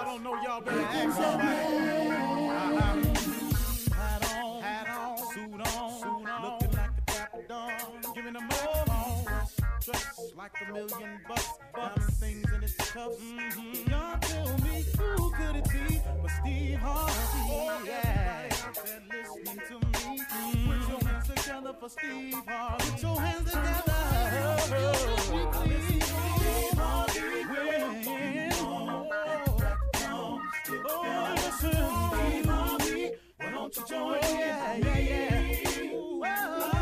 Y'all don't know y'all better ask somebody. Hat on, hat on, suit on, suit on, looking like a dapper dawn, giving them all dressed like a million bucks, diamond things in its cups. Mm-hmm. Y'all tell me who could it be but Steve Harvey? Oh yeah, there listening to me. Put your hands together for Steve Harvey. Put your hands together. Steve listen, Steve Harvey. Why don't you join in? Yeah, yeah, yeah. Oh,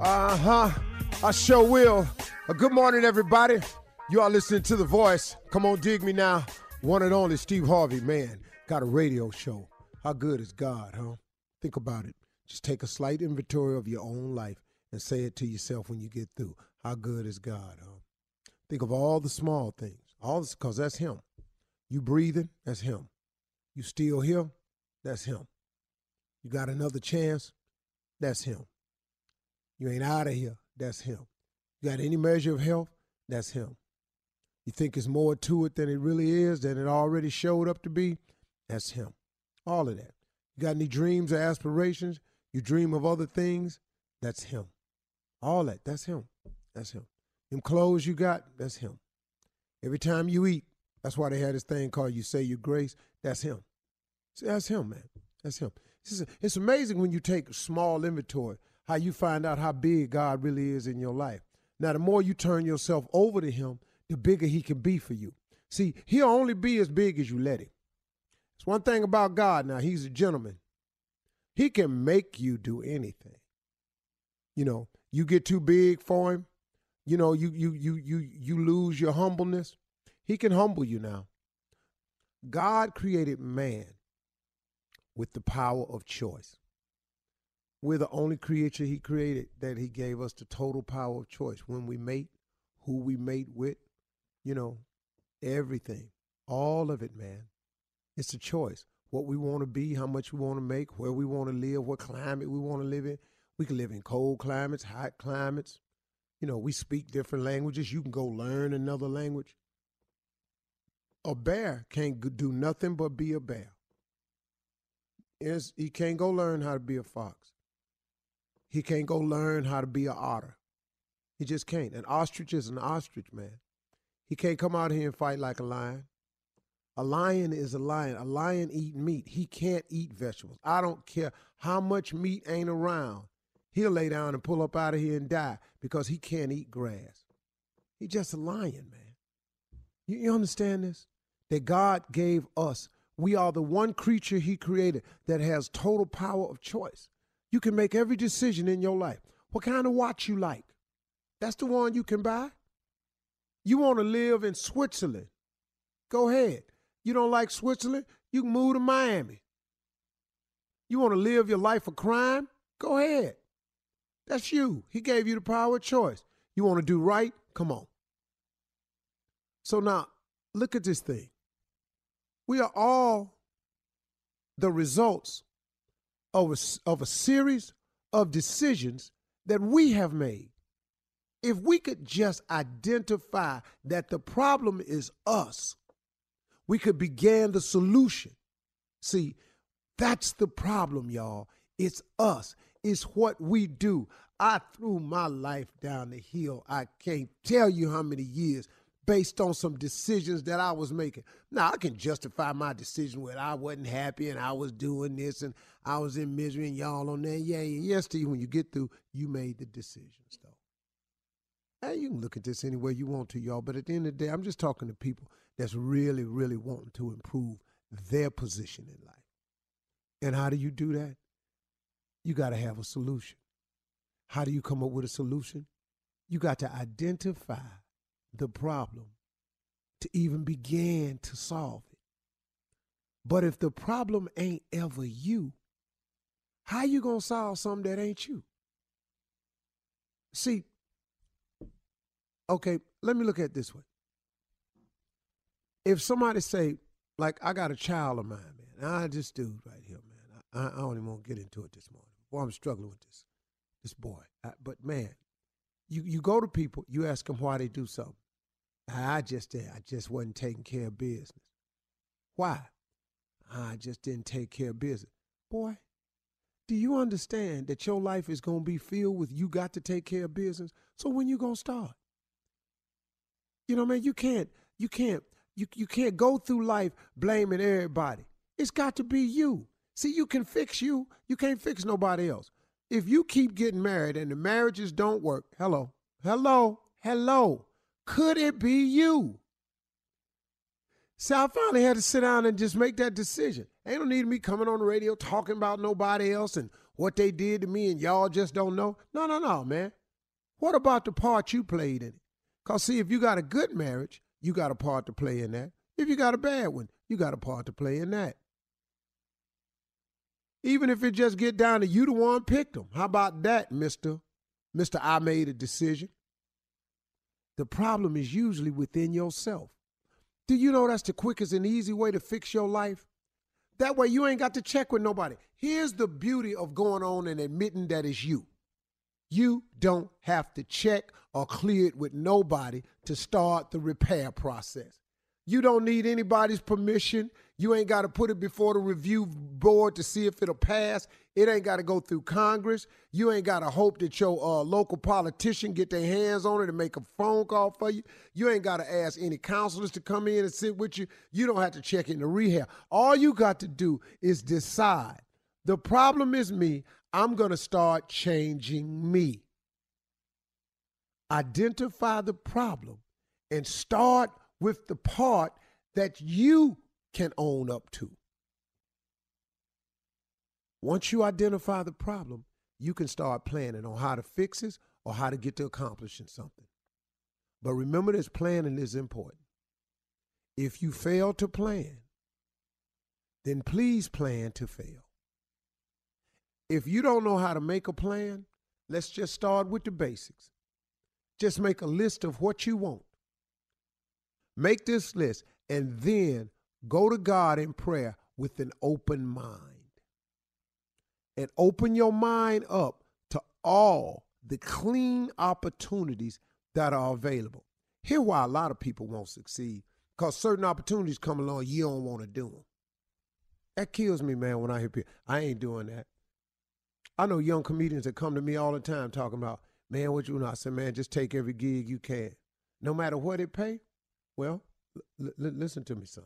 Uh huh. I sure will. Uh, good morning, everybody. You are listening to The Voice. Come on, dig me now. One and only Steve Harvey, man. Got a radio show. How good is God, huh? Think about it. Just take a slight inventory of your own life and say it to yourself when you get through. How good is God, huh? Think of all the small things. All this, because that's Him. You breathing? That's him. You still here? That's him. You got another chance? That's him. You ain't out of here? That's him. You got any measure of health? That's him. You think it's more to it than it really is, than it already showed up to be? That's him. All of that. You got any dreams or aspirations? You dream of other things? That's him. All that. That's him. That's him. Them clothes you got? That's him. Every time you eat, that's why they had this thing called you say your grace. That's him. See, that's him, man. That's him. It's, amazing when you take small inventory, how you find out how big God really is in your life. Now, the more you turn yourself over to him, the bigger he can be for you. See, he'll only be as big as you let him. It's one thing about God now, he's a gentleman. He can make you do anything. You know, you get too big for him, you know, you you you you you lose your humbleness. He can humble you now. God created man with the power of choice. We're the only creature he created that he gave us the total power of choice. When we mate, who we mate with, you know, everything. All of it, man. It's a choice. What we want to be, how much we want to make, where we want to live, what climate we want to live in. We can live in cold climates, hot climates. You know, we speak different languages. You can go learn another language. A bear can't do nothing but be a bear. It's, he can't go learn how to be a fox. He can't go learn how to be an otter. He just can't. An ostrich is an ostrich, man. He can't come out here and fight like a lion. A lion is a lion. A lion eat meat. He can't eat vegetables. I don't care how much meat ain't around. He'll lay down and pull up out of here and die because he can't eat grass. He's just a lion, man. You, you understand this? That God gave us. We are the one creature he created that has total power of choice. You can make every decision in your life. What kind of watch you like? That's the one you can buy. You want to live in Switzerland? Go ahead. You don't like Switzerland? You can move to Miami. You want to live your life of crime? Go ahead. That's you. He gave you the power of choice. You want to do right? Come on. So now, look at this thing. We are all the results of a, of a series of decisions that we have made. If we could just identify that the problem is us, we could begin the solution. See, that's the problem, y'all. It's us. It's what we do. I threw my life down the hill. I can't tell you how many years based on some decisions that I was making. Now, I can justify my decision when I wasn't happy and I was doing this and I was in misery and y'all on there. Yeah, yeah, yes, Steve, when you get through, you made the decisions, though. Hey, you can look at this any way you want to, y'all, but at the end of the day, I'm just talking to people that's really, really wanting to improve their position in life. And how do you do that? You got to have a solution. How do you come up with a solution? You got to identify the problem to even begin to solve it. But if the problem ain't ever you, how you gonna solve something that ain't you? See, okay, let me look at this way. If somebody say, like, I got a child of mine, man, I just do right here, man. I, I don't even want to get into it this morning. Boy, I'm struggling with this, this boy. I, but man, you you go to people, you ask them why they do something. I just I just wasn't taking care of business. Why? I just didn't take care of business. Boy, do you understand that your life is gonna be filled with you got to take care of business? So when you gonna start? You know, man, you can't you can't you you can't go through life blaming everybody. It's got to be you. See, you can fix you. You can't fix nobody else. If you keep getting married and the marriages don't work, hello, hello, hello. Could it be you? So I finally had to sit down and just make that decision. Ain't no need me coming on the radio talking about nobody else and what they did to me and y'all just don't know. No, no, no, man. What about the part you played in it? Because, see, if you got a good marriage, you got a part to play in that. If you got a bad one, you got a part to play in that. Even if it just get down to you the one picked them. How about that, mister? Mister, I made a decision. The problem is usually within yourself. Do you know that's the quickest and easy way to fix your life? That way you ain't got to check with nobody. Here's the beauty of going on and admitting that it's you. You don't have to check or clear it with nobody to start the repair process. You don't need anybody's permission. You ain't got to put it before the review board to see if it'll pass. It ain't got to go through Congress. You ain't got to hope that your uh, local politician get their hands on it and make a phone call for you. You ain't got to ask any counselors to come in and sit with you. You don't have to check into rehab. All you got to do is decide. The problem is me. I'm going to start changing me. Identify the problem and start with the part that you can own up to. Once you identify the problem, you can start planning on how to fix it or how to get to accomplishing something. But remember this planning is important. If you fail to plan, then please plan to fail. If you don't know how to make a plan, let's just start with the basics. Just make a list of what you want. Make this list and then go to God in prayer with an open mind. And open your mind up to all the clean opportunities that are available. Here why a lot of people won't succeed because certain opportunities come along, you don't want to do them. That kills me, man, when I hear people, I ain't doing that. I know young comedians that come to me all the time talking about, man, what you know? I said, man, just take every gig you can. No matter what it pay, well, l- l- listen to me, son.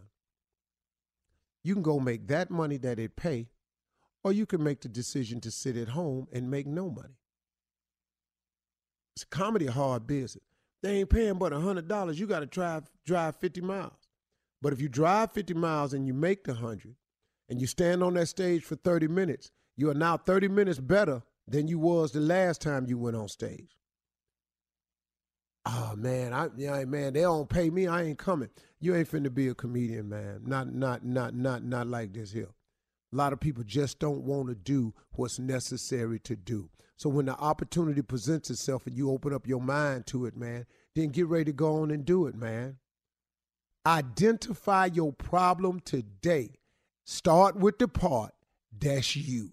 You can go make that money that it pay, or you can make the decision to sit at home and make no money. It's a comedy hard business. They ain't paying but hundred dollars. You got to drive drive fifty miles. But if you drive fifty miles and you make the hundred, and you stand on that stage for thirty minutes, you are now thirty minutes better than you was the last time you went on stage. Oh man, I yeah, man, they don't pay me. I ain't coming. You ain't finna be a comedian, man. Not not not not not like this here. A lot of people just don't want to do what's necessary to do. So when the opportunity presents itself and you open up your mind to it, man, then get ready to go on and do it, man. Identify your problem today. Start with the part that's you.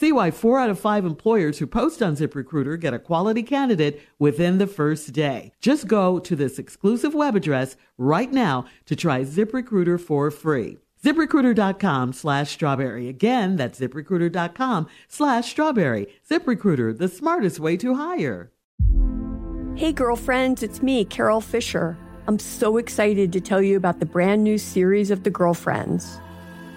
See why four out of five employers who post on ZipRecruiter get a quality candidate within the first day. Just go to this exclusive web address right now to try ZipRecruiter for free. ZipRecruiter.com slash strawberry. Again, that's ZipRecruiter.com slash strawberry. ZipRecruiter, the smartest way to hire. Hey, girlfriends, it's me, Carol Fisher. I'm so excited to tell you about the brand new series of The Girlfriends.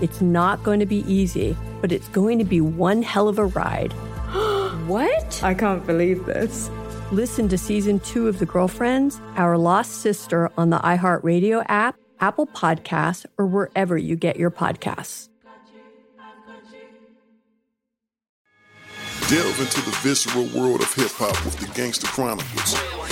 It's not going to be easy, but it's going to be one hell of a ride. what? I can't believe this. Listen to season two of The Girlfriends, Our Lost Sister on the iHeartRadio app, Apple Podcasts, or wherever you get your podcasts. Delve into the visceral world of hip hop with the Gangster Chronicles, a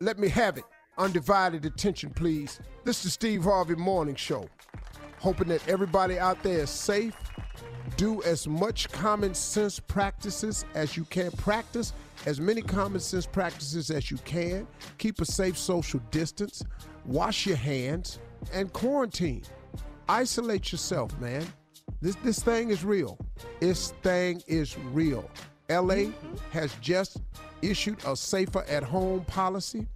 let me have it. Undivided attention, please. This is Steve Harvey Morning Show. Hoping that everybody out there is safe. Do as much common sense practices as you can. Practice as many common sense practices as you can. Keep a safe social distance. Wash your hands and quarantine. Isolate yourself, man. This this thing is real. This thing is real. LA mm-hmm. has just issued a safer at home policy.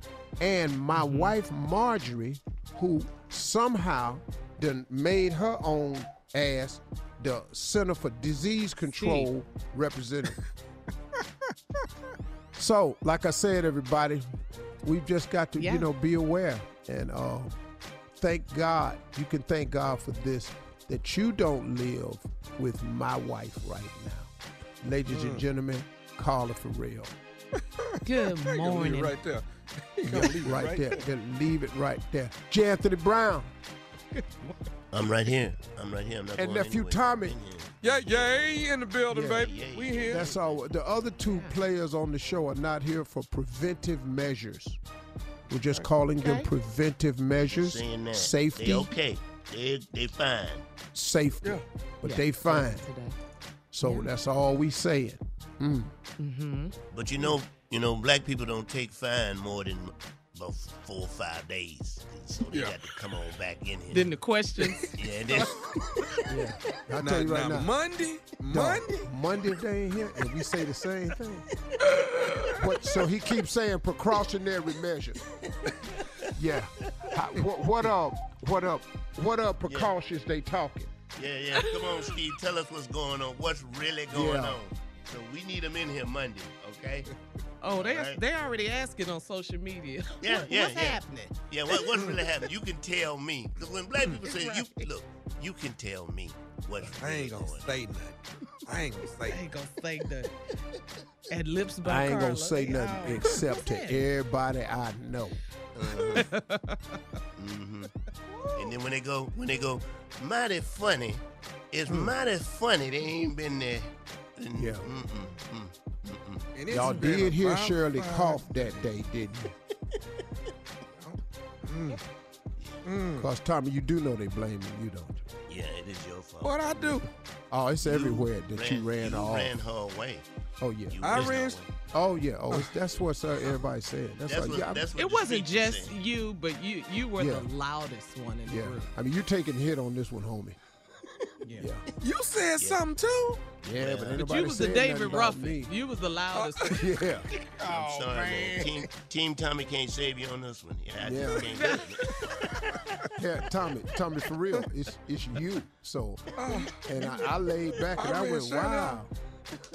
And my wife, Marjorie, who somehow done made her own ass the Center for Disease Control representative. so, like I said, everybody, we've just got to, Yeah. you know, be aware. And uh, thank God, you can thank God for this, that you don't live with my wife right now. Ladies and gentlemen, Carla Ferrell real. Good Leave it morning. right there. Yeah, leave it right, right there. there. Then leave it right there. J. Anthony Brown I'm right here. I'm right here. I'm not and going nephew anywhere. Tommy. Yeah, yeah, in the building, Yeah, baby. we yeah. here. That's all. The other two players on the show are not here for preventive measures. We're just calling them preventive measures, Saying that. safety, They okay. They they fine. safety, but they fine. So that's all we saying. Mm. Mm-hmm. But you know, you know, black people don't take fine more than about four or five days. So they got to come on back in here. Then the questions. yeah, then, Yeah, I Now- tell you right now, now. Monday, Dog, Monday. Monday if they ain't here, and we say the same thing. What, so he keeps saying precautionary measures. Yeah. How- what, what up? What up? What up? Precautions they talking? Yeah, yeah. Come on, Steve. Tell us what's going on. What's really going Yeah. on? So we need them in here Monday, okay? Oh, they Right. they already asking on social media. Yeah, What- yeah, What's yeah. happening? Yeah, what, what's really happening? You can tell me. Because when black people say, you look, you can tell me what's I really ain't gonna going say nothing. I ain't gonna say. I ain't gonna say nothing. At lips by I ain't gonna say nothing except to everybody I know. Hmm And then when they go, when they go, mighty funny, it's Hmm. mighty funny. They ain't been there. And, Yeah. Mm-mm, mm, mm-mm. And Y'all been did hear about Shirley five- cough that day, didn't you? Mm. Cause Tommy, you do know they blaming you, you don't you? Yeah, it is your fault. What I do? Oh, it's everywhere that you ran you off. ran her away. Oh yeah. You I ran her. Oh yeah. Oh, it's, that's what uh, everybody said. That's, That's like, what, yeah, I- that's what It wasn't just saying. you, but you you were Yeah. the loudest one in the yeah. group. I mean, you're taking hit on this one, homie. Yeah. Yeah. You said something too. Yeah, but ain't But nobody you was the David about Ruffin. You was the loudest. yeah. I'm sorry, man. Team, Team Tommy can't save you on this one. Yeah, Yeah. can't do it. Yeah, Tommy, Tommy, for real, it's it's you. So, and I, I laid back and I I, went, Shirley. wow.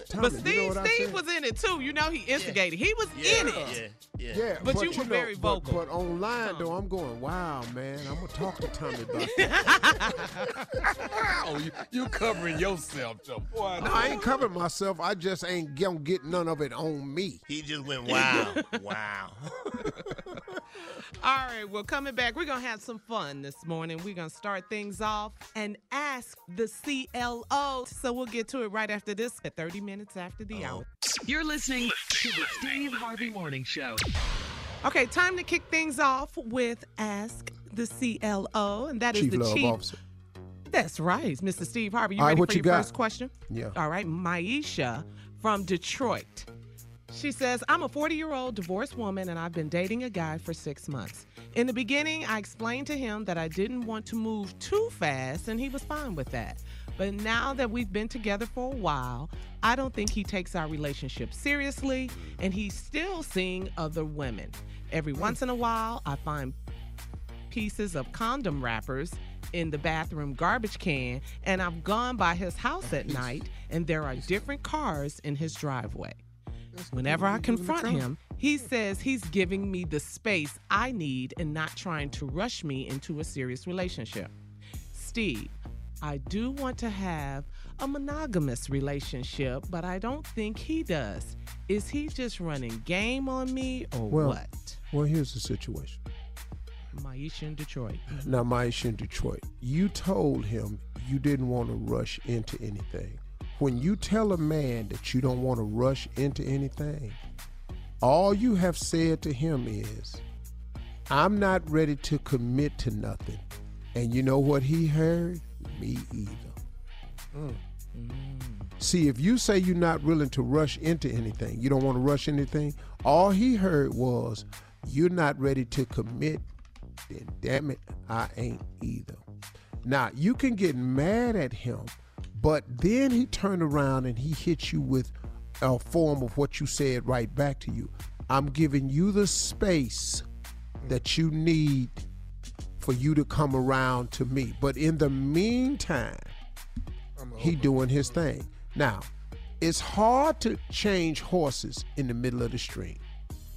Tommy, but you know Steve, Steve was in it too. You know he instigated. He was Yeah, in it. yeah, yeah. Yeah, But you were know, very but- vocal. But, online though, I'm going, wow, man. I'm gonna talk to Tommy about that. oh, you, you covering yourself, though. Boy, no, I ain't covering myself. I just ain't gonna get none of it on me. He just went, wow, wow. All right, well, coming back, we're going to have some fun this morning. We're going to start things off and ask the CLO. So we'll get to it right after this at 30 minutes after the hour. You're listening to the Steve Harvey Morning Show. Okay, time to kick things off with Ask the CLO, and that is Chief the Love chief. Officer. That's right, Mr. Steve Harvey. You All right, ready what for you your got? first question? Yeah. All right, Maisha from Detroit. She says, I'm a 40 year old divorced woman and I've been dating a guy for six months. In the beginning, I explained to him that I didn't want to move too fast and he was fine with that. But now that we've been together for a while, I don't think he takes our relationship seriously and he's still seeing other women. Every once in a while, I find pieces of condom wrappers in the bathroom garbage can, and I've gone by his house at night, and there are different cars in his driveway. Whenever I confront him, he says he's giving me the space I need and not trying to rush me into a serious relationship. Steve, I do want to have a monogamous relationship, but I don't think he does. Is he just running game on me or Well, what? well, here's the situation. Maisha in Detroit. Now, Maisha in Detroit, you told him you didn't want to rush into anything. When you tell a man that you don't want to rush into anything, all you have said to him is, I'm not ready to commit to nothing. And you know what he heard? Me either. Mm. See, if you say you're not willing to rush into anything, you don't want to rush anything, all he heard was, you're not ready to commit, then damn it, I ain't either. Now, you can get mad at him, but then he turned around and he hit you with a form of what you said right back to you. I'm giving you the space that you need for you to come around to me. But in the meantime, he doing his thing. Now, it's hard to change horses in the middle of the stream.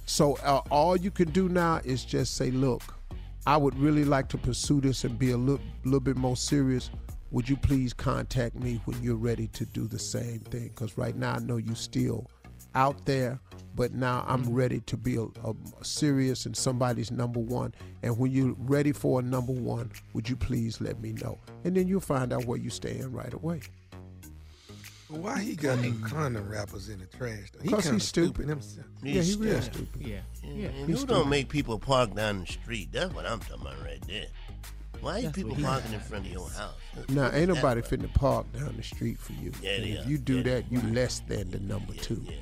So uh, all you can do now is just say, look, I would really like to pursue this and be a little, little bit more serious. Would you please contact me when you're ready to do the same thing? Because right now I know you still out there, but now I'm ready to be a, a serious and somebody's number one. And when you're ready for a number one, would you please let me know? And then you'll find out where you stand right away. Why he got them condom wrappers in the trash? Though? He 'Cause kinda he's stupid. himself. Yeah, he real stupid. Yeah. Yeah. Yeah. And He's who don't make people park down the street? That's what I'm talking about right there. Why are That's people parking in front of your house? Now, ain't nobody right. finna park down the street for you. Yeah, And if you do Yeah, that, you less than the number two. Yeah.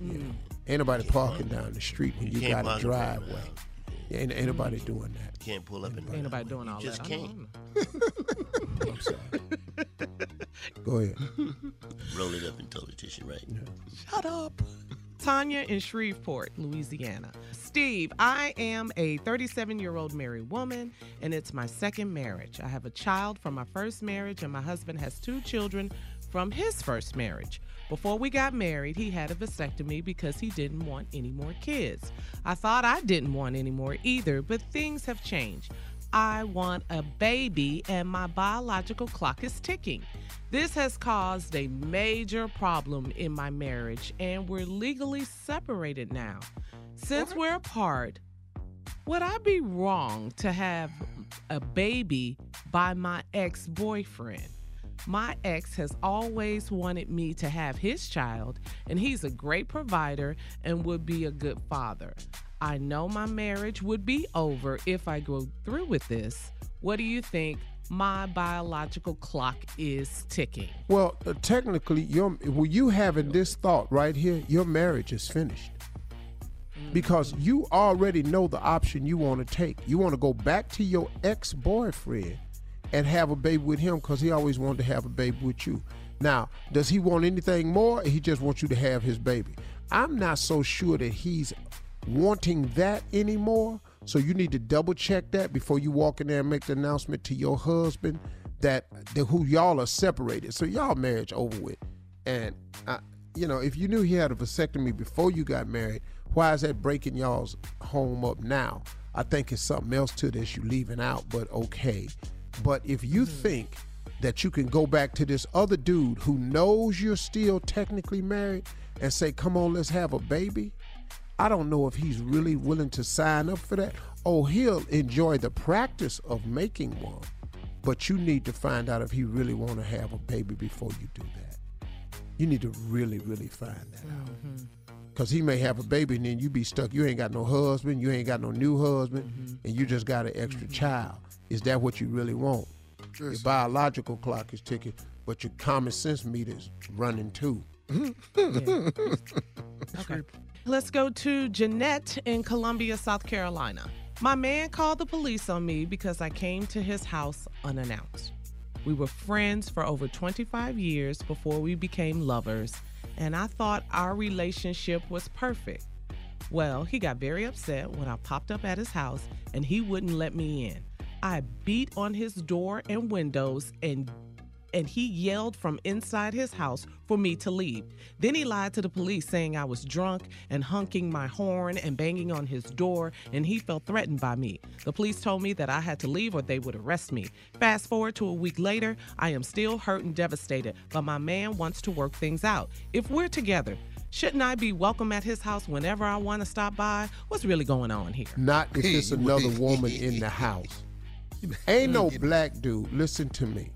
Ain't nobody parking down the street when you, can't got a park in front of driveway. Yeah, ain't, ain't nobody doing that. Can't pull up and Ain't nobody doing all you just that. I can't. I'm sorry. Go ahead. Roll it up and told the tissue right. Now. Shut up. Tanya in Shreveport, Louisiana. Steve, I am a 37 year old married woman, and it's my second marriage. I have a child from my first marriage, and my husband has two children from his first marriage. Before we got married, he had a vasectomy because he didn't want any more kids. I thought I didn't want any more either, but things have changed. I want a baby, and my biological clock is ticking. This has caused a major problem in my marriage, and we're legally separated now. Since we're apart, would I be wrong to have a baby by my ex boyfriend? My ex has always wanted me to have his child, and he's a great provider and would be a good father. I know my marriage would be over if I go through with this. What do you think? My biological clock is ticking. Well, uh, technically, your when you having this thought right here, your marriage is finished. Because you already know the option you want to take. You want to go back to your ex boyfriend and have a baby with him because he always wanted to have a baby with you. Now, does he want anything more? Or he just wants you to have his baby. I'm not so sure that he's wanting that anymore. So you need to double check that before you walk in there and make the announcement to your husband that, that who y'all are separated. So y'all marriage over with. And I, you know, if you knew he had a vasectomy before you got married, why is that breaking y'all's home up now? I think it's something else to this you leaving out, but okay. But if you mm-hmm. think that you can go back to this other dude who knows you're still technically married and say, come on, let's have a baby, I don't know if he's really willing to sign up for that. Oh, he'll enjoy the practice of making one, but you need to find out if he really want to have a baby before you do that. You need to really, really find that out. Mm-hmm. Cause he may have a baby and then you be stuck. You ain't got no husband, you ain't got no new husband, mm-hmm. and you just got an extra mm-hmm. child. Is that what you really want? Your biological clock is ticking, but your common sense meter is running too. Okay. Let's go to Jeanette in Columbia, South Carolina. My man called the police on me because I came to his house unannounced. We were friends for over 25 years before we became lovers, and I thought our relationship was perfect. Well, he got very upset when I popped up at his house and he wouldn't let me in. I beat on his door and windows and and he yelled from inside his house for me to leave. Then he lied to the police saying I was drunk and honking my horn and banging on his door, and he felt threatened by me. The police told me that I had to leave or they would arrest me. Fast forward to a week later, I am still hurt and devastated, but my man wants to work things out. If we're together, shouldn't I be welcome at his house whenever I want to stop by? What's really going on here? Not if it's another woman in the house. Ain't no black dude, listen to me.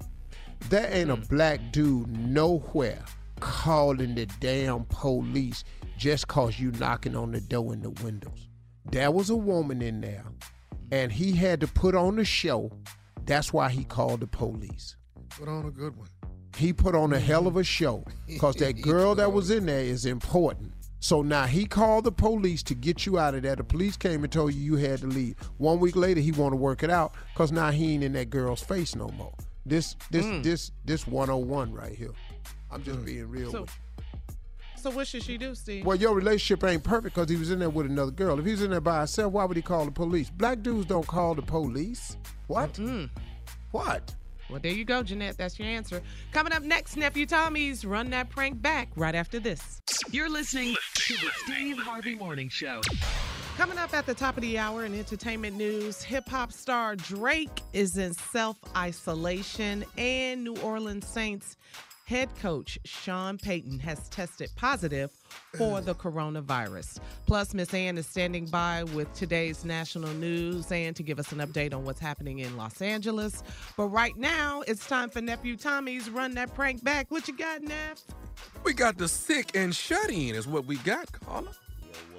There ain't a mm. black dude nowhere calling the damn police just cause you knocking on the door and the windows. There was a woman in there and he had to put on a show. That's why he called the police. Put on a good one. He put on a hell of a show because that girl that was in there is important. So now he called the police to get you out of there. The police came and told you you had to leave. One week later, he want to work it out because now he ain't in that girl's face no more. This this mm. this this 101 right here. I'm just mm. being real So, with so what should she do, Steve? Well, your relationship ain't perfect because he was in there with another girl. If he was in there by himself, why would he call the police? Black dudes don't call the police. What? What? Well, there you go, Jeanette. That's your answer. Coming up next, Nephew Tommy's Run That Prank Back right after this. You're listening to the Steve Harvey Morning Show. Coming up at the top of the hour in entertainment news, hip hop star Drake is in self isolation, and New Orleans Saints head coach Sean Payton has tested positive for the coronavirus. Plus, Miss Ann is standing by with today's national news and to give us an update on what's happening in Los Angeles. But right now, it's time for Nephew Tommy's Run That Prank Back. What you got, Neff? We got the sick and shut in, is what we got, Carla.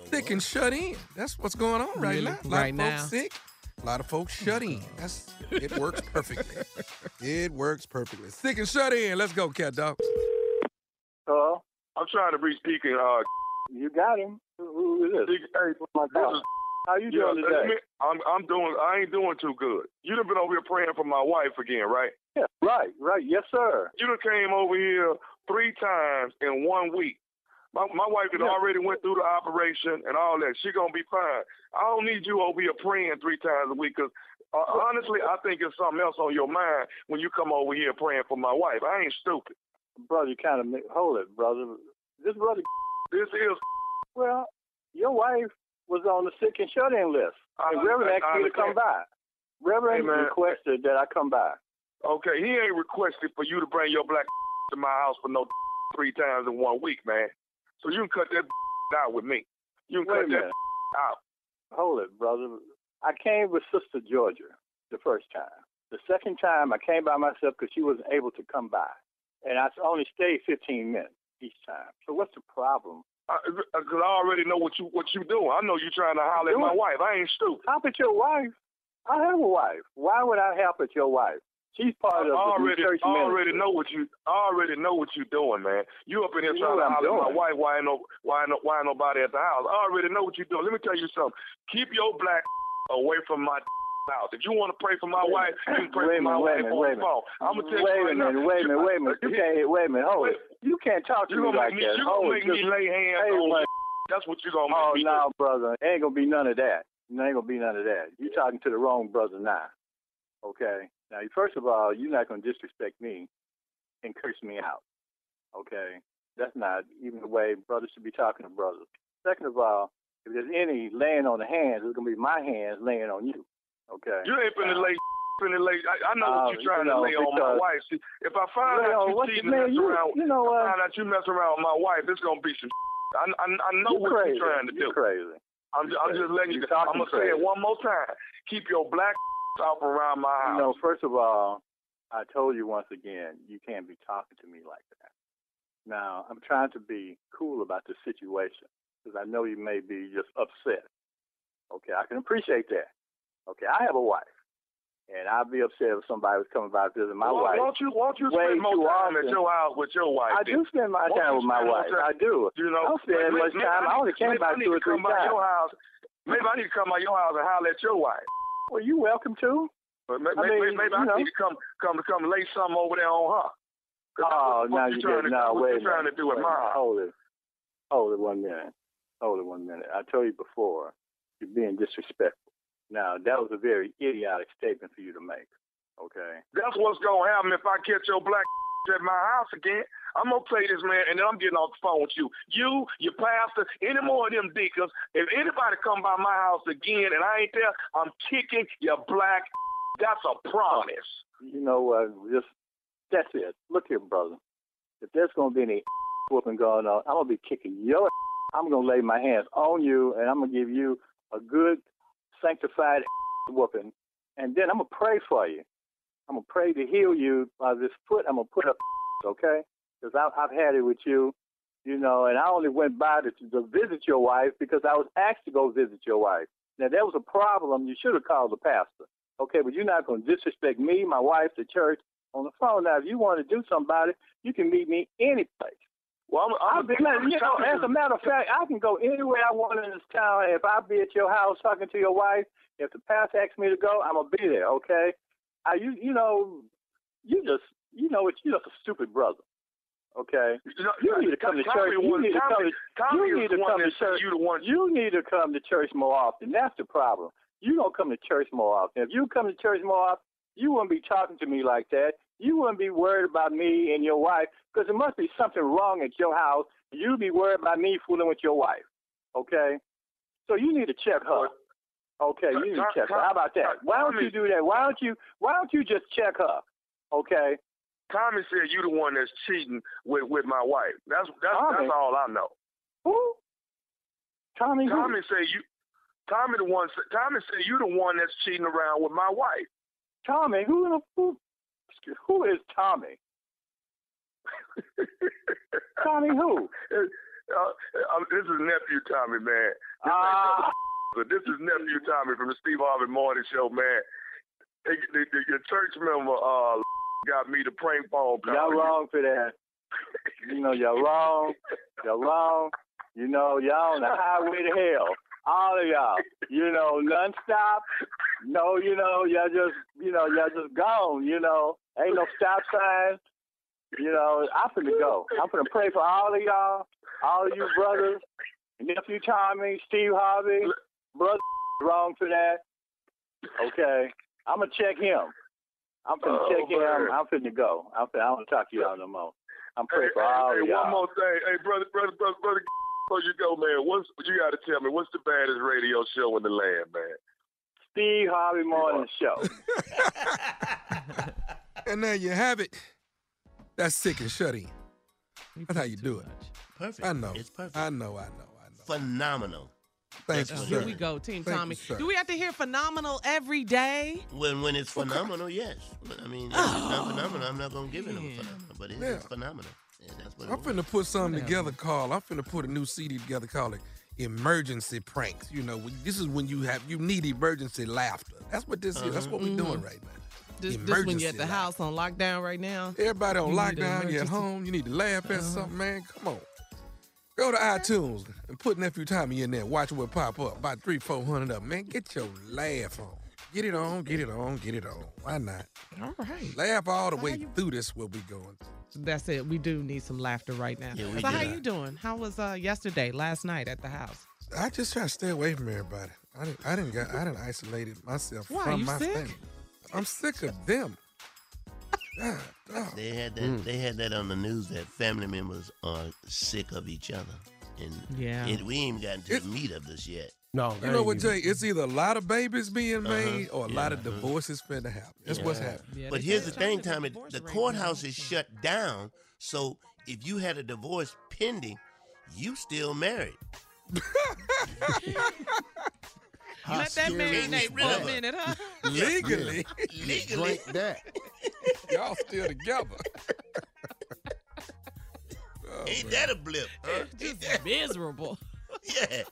Sick and shut in. That's what's going on right Really? now. A lot Right of now. sick. A lot of folks shut in. That's it works perfectly. it works perfectly. Sick and shut in. Let's go, cat dog. Hello? I'm trying to reach Deacon. Uh, You got him. Who, who is this? Hey, my this God. is- How you doing let today? me- I'm I'm doing. I ain't doing too good. You done been over here praying for my wife again, right? Yeah, right, right. Yes, sir. You done came over here three times in one week. My my wife had Yeah. already went through the operation and all that. She gonna be fine. I don't need you over here praying three times a week 'cause uh, honestly, I think it's something else on your mind when you come over here praying for my wife. I ain't stupid. Brother, you kind of hold it, brother. This brother. This is. Well, your wife was on the sick and shut in list. I- And Reverend I- asked I me to come by. Reverend Hey, requested that I come by. Okay, he ain't requested for you to bring your black to my house for no three times in one week, man. So you can cut that out with me. You can Wait cut that out. Hold it, brother. I came with Sister Georgia the first time. The second time, I came by myself because she wasn't able to come by. And I only stayed 15 minutes each time. So what's the problem? Uh, because uh, I, I already know what you what you doing. I know you're trying to holler at my wife. I ain't stupid. Help at your wife. I have a wife. Why would I help at your wife? She's part I of the already, church I already ministry. know what you. I already know what you're doing, man. You up in here You trying to holler at my wife. Why ain't no, why ain't no, why ain't nobody at the house? I already know what you doing. Let me tell you something. Keep your black away from my house. If you want to pray for my wife, you can pray Wait for my wait wife minute, on wait the phone. I'm gonna tell you wait a right now. minute, wait a minute, wait a minute. You can't, wait a minute, hold it. You can't talk to You me like me, that. you gonna make me lay hands Hey, on you. That's what you gonna make Oh me no, brother, ain't gonna be none of that. Ain't gonna be none of that. You talking to the wrong brother now. Okay. Now, first of all, you're not gonna disrespect me and curse me out. Okay. That's not even the way brothers should be talking to brothers. Second of all, if there's any laying on the hands, it's gonna be my hands laying on you. Okay. You ain't finna lay, finna lay. I, I know what oh, you're trying you know, to lay on my wife. See, if I find out you what- cheating and mess you- around, you know I find out you mess around with my wife, it's gonna be some. I, I, I know You what crazy. you're trying to You do. crazy. I'm, You just, I'm just letting you. I'm gonna say it one more time. Keep your black off around my house. You know, first of all, I told you once again, you can't be talking to me like that. Now, I'm trying to be cool about the situation because I know you may be just upset. Okay, I can appreciate that. Okay, I have a wife, and I'd be upset if somebody was coming by visiting my Why- wife. Won't you? Won't you spend more time at often. your house with your wife? I do spend my time with my wife. I do. You know, I don't spend maybe- much maybe time. I only came maybe by two or three times. your house. Maybe I need to come by your house and holler at your wife. Well, you welcome to. But maybe, I mean, maybe, maybe I know. need to come come to come lay something over there on her. Oh, now you get to, no. what Wait you trying to do at Wait a my house. Hold it. Hold it one minute. Hold it one minute. I told you before, you're being disrespectful. Now that was a very idiotic statement for you to make. Okay. That's what's gonna happen if I catch your black at my house again. I'm gonna play this man, and then I'm getting off the phone with you. You, your pastor, any more of them deacons. If anybody come by my house again and I ain't there, I'm kicking your black. That's a promise. You know what? just that's it. Look here, brother. If there's gonna be any whooping going on, I'm gonna be kicking your. I'm gonna lay my hands on you, and I'm gonna give you a good, sanctified whooping, and then I'm gonna pray for you. I'm gonna pray to heal you by this foot. I'm gonna put up, okay? Because I've had it with you, you know, and I only went by to, to visit your wife because I was asked to go visit your wife. Now there was a problem. You should have called the pastor, okay? But you're not gonna disrespect me, my wife, the church on the phone. Now, if you want to do it, you can meet me any place. Well, I'm, I'll I'm, be, I'm, you know, as a matter of fact, I can go anywhere I want in this town. If I be at your house talking to your wife, if the pastor asks me to go, I'm gonna be there. Okay? I, you, you know, you just, you know, it's you're just a stupid brother. Okay? You, You need to come to church. You need to come Tommy- to, Tommy you need to come to church. You need to come to church more often. That's the problem. You don't come to church more often. If you come to church more often, you wouldn't be talking to me like that. You wouldn't be worried about me and your wife because there must be something wrong at your house. You'd be worried about me fooling with your wife. Okay? So you need to check her. Okay, you need to check her. How about that? Why don't you do that? Why don't you why don't you just check her? Okay? Tommy said you the one that's cheating with with my wife. That's that's Tommy? that's all I know. Who? Tommy who? Tommy said you. Tommy the one. Tommy said you the one that's cheating around with my wife. Tommy, who the who, who is Tommy? Tommy who? Uh, uh, this is nephew Tommy, man. This Ah, So this is nephew Tommy from the Steve Harvey Morning Show, man. Hey, the, the, your church member uh got me to prank phone call. Y'all you. wrong for that. You know, y'all wrong. Y'all wrong. You know, y'all on the highway to hell. All of y'all. You know, non-stop. No, you know, y'all just, you know, y'all just gone. You know, ain't no stop signs. You know, I'm finna go. I'm finna pray for all of y'all, all of you brothers, nephew Tommy, Steve Harvey, brother wrong for that. Okay, I'm gonna check him. I'm finna Oh, check him. man. I'm finna go. I'm finna, I don't talk to y'all no more. I'm Hey, for hey, all hey, of y'all. one more thing. Hey, brother, brother, brother, brother, before you go, man, what's you got to tell me? What's the baddest radio show in the land, man? Steve Harvey Morning Show. And there you have it. That's sick and shut. That's how you do it. Perfect. I know. It's perfect. I know. I know. Phenomenal. Thank That's you, what sir. Here we go, Team Thank you, Tommy. sir. Do we have to hear phenomenal every day? When when it's phenomenal, yes. But, I mean, if it's not phenomenal, I'm not gonna give it a phenomenal. But it is Yeah. phenomenal. Yeah, that's what I'm it was. finna put something Whatever. together Carl. I'm finna put a new CD together called it Emergency Pranks. You know, when- this is when you have you need emergency laughter. That's what this is. That's what we're doing Mhm. right now. This, this when you're at the laughter. house on lockdown right now. Everybody on You need lockdown, you at emergency- home, you need to laugh at Uh-huh. something, man. Come on. Go to iTunes and put Nephew Tommy in there. Watch what pop up. About three, four hundred of them. Man, get your laugh on. Get it on, get it on, get it on. Why not? All right. Laugh all the way through this what we going through. That's it. We do need some laughter right now. Yeah, we so how do. you doing? How was uh, yesterday, last night at the house? I just try to stay away from everybody. I didn't I didn't got I didn't isolated myself Why, from you my sick? family. I'm sick of them. God, dog. They had that. Mm. They had that on the news that family members are sick of each other, and Yeah. it, we ain't gotten to the meat of this yet. No, You know what, Jay? It's either a lot of babies being made or a lot Uh-huh. of divorces finna happen. That's what's happening. but here's the thing, Tommy. The courthouse is shut down, so if you had a divorce pending, you still married. Let that marinate for a minute, huh? Legally. Legally. Drink that. Y'all still together. Oh, ain't that a blip? Huh? Just miserable. yeah.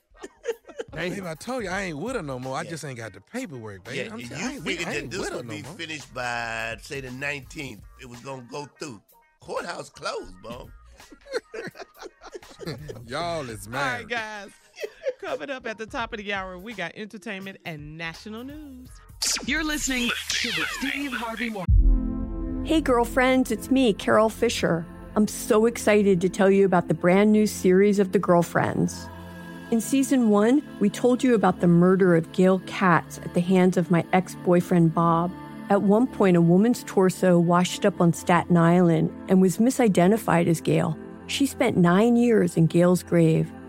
Babe, I told you I ain't with her no more. I just ain't got the paperwork, baby. Yeah, I'm you t- I figured I that ain't this would no be more. finished by say the 19th. It was gonna go through. Courthouse closed, bro. Y'all is mad. right, guys. Coming up at the top of the hour, we got entertainment and national news. You're listening to the Steve Harvey Morning. Hey, girlfriends, it's me, Carol Fisher. I'm so excited to tell you about the brand new series of The Girlfriends. In season one, we told you about the murder of Gail Katz at the hands of my ex boyfriend Bob. At one point, a woman's torso washed up on Staten Island and was misidentified as Gail. She spent nine years in Gail's grave,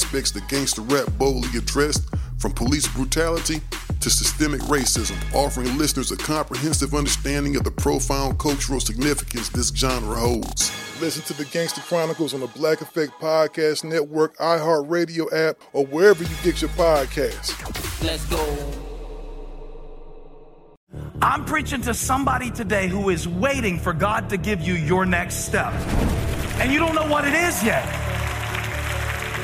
that gangster rap boldly addressed, from police brutality to systemic racism, offering listeners a comprehensive understanding of the profound cultural significance this genre holds. Listen to the Gangster Chronicles on the Black Effect Podcast Network, iHeartRadio app, or wherever you get your podcasts. Let's go. I'm preaching to somebody today who is waiting for God to give you your next step. And you don't know what it is yet.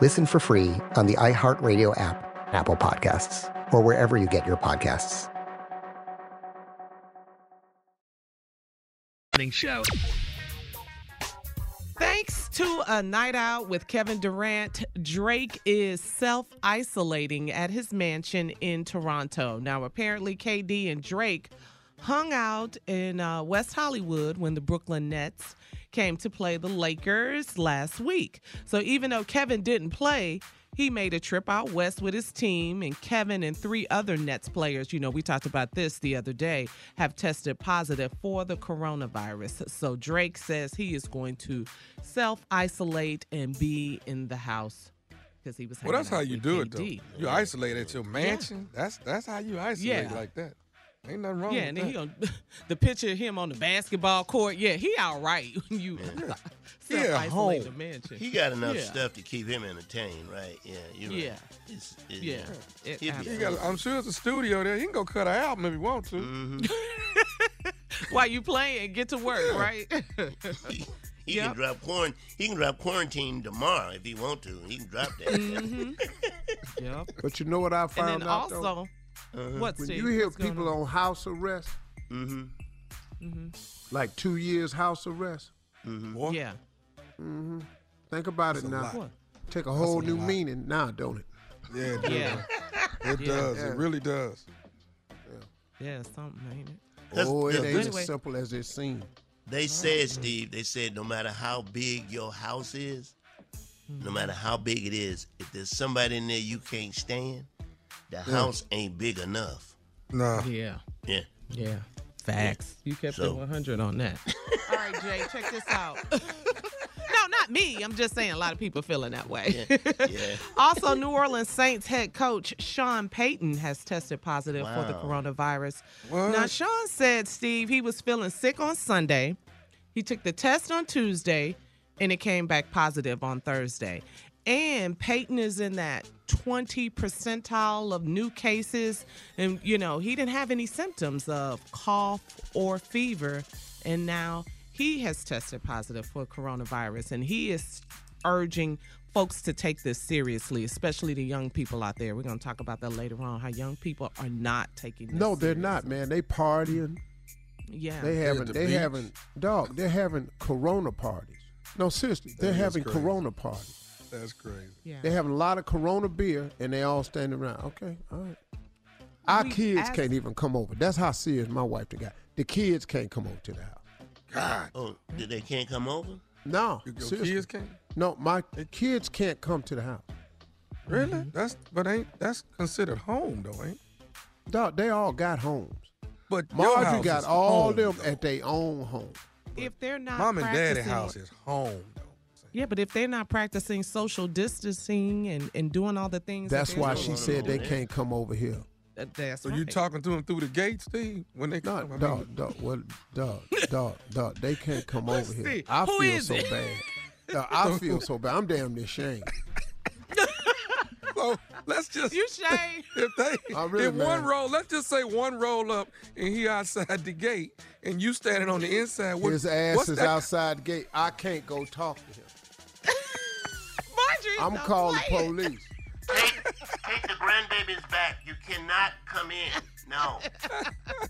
Listen for free on the iHeartRadio app, Apple Podcasts, or wherever you get your podcasts. Morning show. Thanks to a night out with Kevin Durant, Drake is self isolating at his mansion in Toronto. Now, apparently, KD and Drake hung out in uh, West Hollywood when the Brooklyn Nets came to play the Lakers last week. So, even though Kevin didn't play, he made a trip out west with his team, and Kevin and three other Nets players, you know, we talked about this the other day, have tested positive for the coronavirus. So Drake says he is going to self isolate and be in the house because he was. Well, that's how you do it, though. You isolate at your mansion. That's that's how you isolate Yeah. like that. Ain't nothing wrong Yeah, with and then that. he on the picture of him on the basketball court. Yeah, he all right when you self isolate the mansion. He got enough Yeah. stuff to keep him entertained, right? Yeah, you're Yeah. right. It's, it, Yeah. He'll It He got, I'm sure it's a studio there. He can go cut an album if he want to. Mm-hmm. While you playing, get to work, right? He Yep. can drop quarant. He can drop quarantine tomorrow if he want to. He can drop that. Mhm. Yep. But you know what I And found then out though? Also, what when Steve? you hear What's people on? house arrest, mm-hmm. Mm-hmm. like two years house arrest, Mm-hmm. Yeah. hmm think about That's it now. lot. Take a whole a new lot. meaning now, don't it? Yeah, it does. Yeah. It Yeah. does. Yeah. It really does. Yeah, something ain't it? That's- oh, it yeah, ain't anyway. as simple as it seems. They said, Steve, they said no matter how big your house is, no matter how big it is, if there's somebody in there you can't stand, the house ain't big enough. Nah. Yeah. Yeah. Yeah. Facts. You kept So- it 100 on that. All right, Jay, check this out. no, not me. I'm just saying a lot of people feeling that way. Yeah. also, New Orleans Saints head coach Sean Payton has tested positive for the coronavirus. What? Now, Sean said, Steve, he was feeling sick on Sunday. He took the test on Tuesday, and it came back positive on Thursday. And Payton is in that 20 percentile of new cases. And, you know, he didn't have any symptoms of cough or fever. And now he has tested positive for coronavirus. And he is urging folks to take this seriously, especially the young people out there. We're going to talk about that later on, how young people are not taking this No, they're not, man. They partying. Yeah. They At having the they beach. having dog. They're having Corona parties. No, seriously, they're That is having. Corona parties. That's crazy. Yeah. They're having a lot of Corona beer, and they all standing around. Okay, all right. Our We kids asked- can't even come over. That's how serious my wife done got. The kids can't come over to the house. God. Oh, did they can't come over? No, Your seriously. kids can't? No, my kids can't come to the house. Really? Mm-hmm. That's but ain't that's considered home though, ain't? Dog, they all got homes. But your Margie house got is all home, them though. at their own home. If they're not Mom and daddy practicing- house is home though. Yeah, but if they're not practicing social distancing and, and doing all the things, That's they're why she said they can't come over here. that- That's So right. you talking to them through the gate, Steve? When they No, come, I mean, dog, dog, well, dog, dog, dog. They can't come over here. I who feel is so it? bad. Dog, I feel so bad. I'm damn near ashamed. So let's just you shame. if they I'm really if one roll, let's just say one roll up and he outside the gate and you standing on the inside. What, His ass is that? outside the gate. I can't go talk to him. Marjorie, I'm calling playing. police. Take, take the grandbabies back. You cannot come in. No.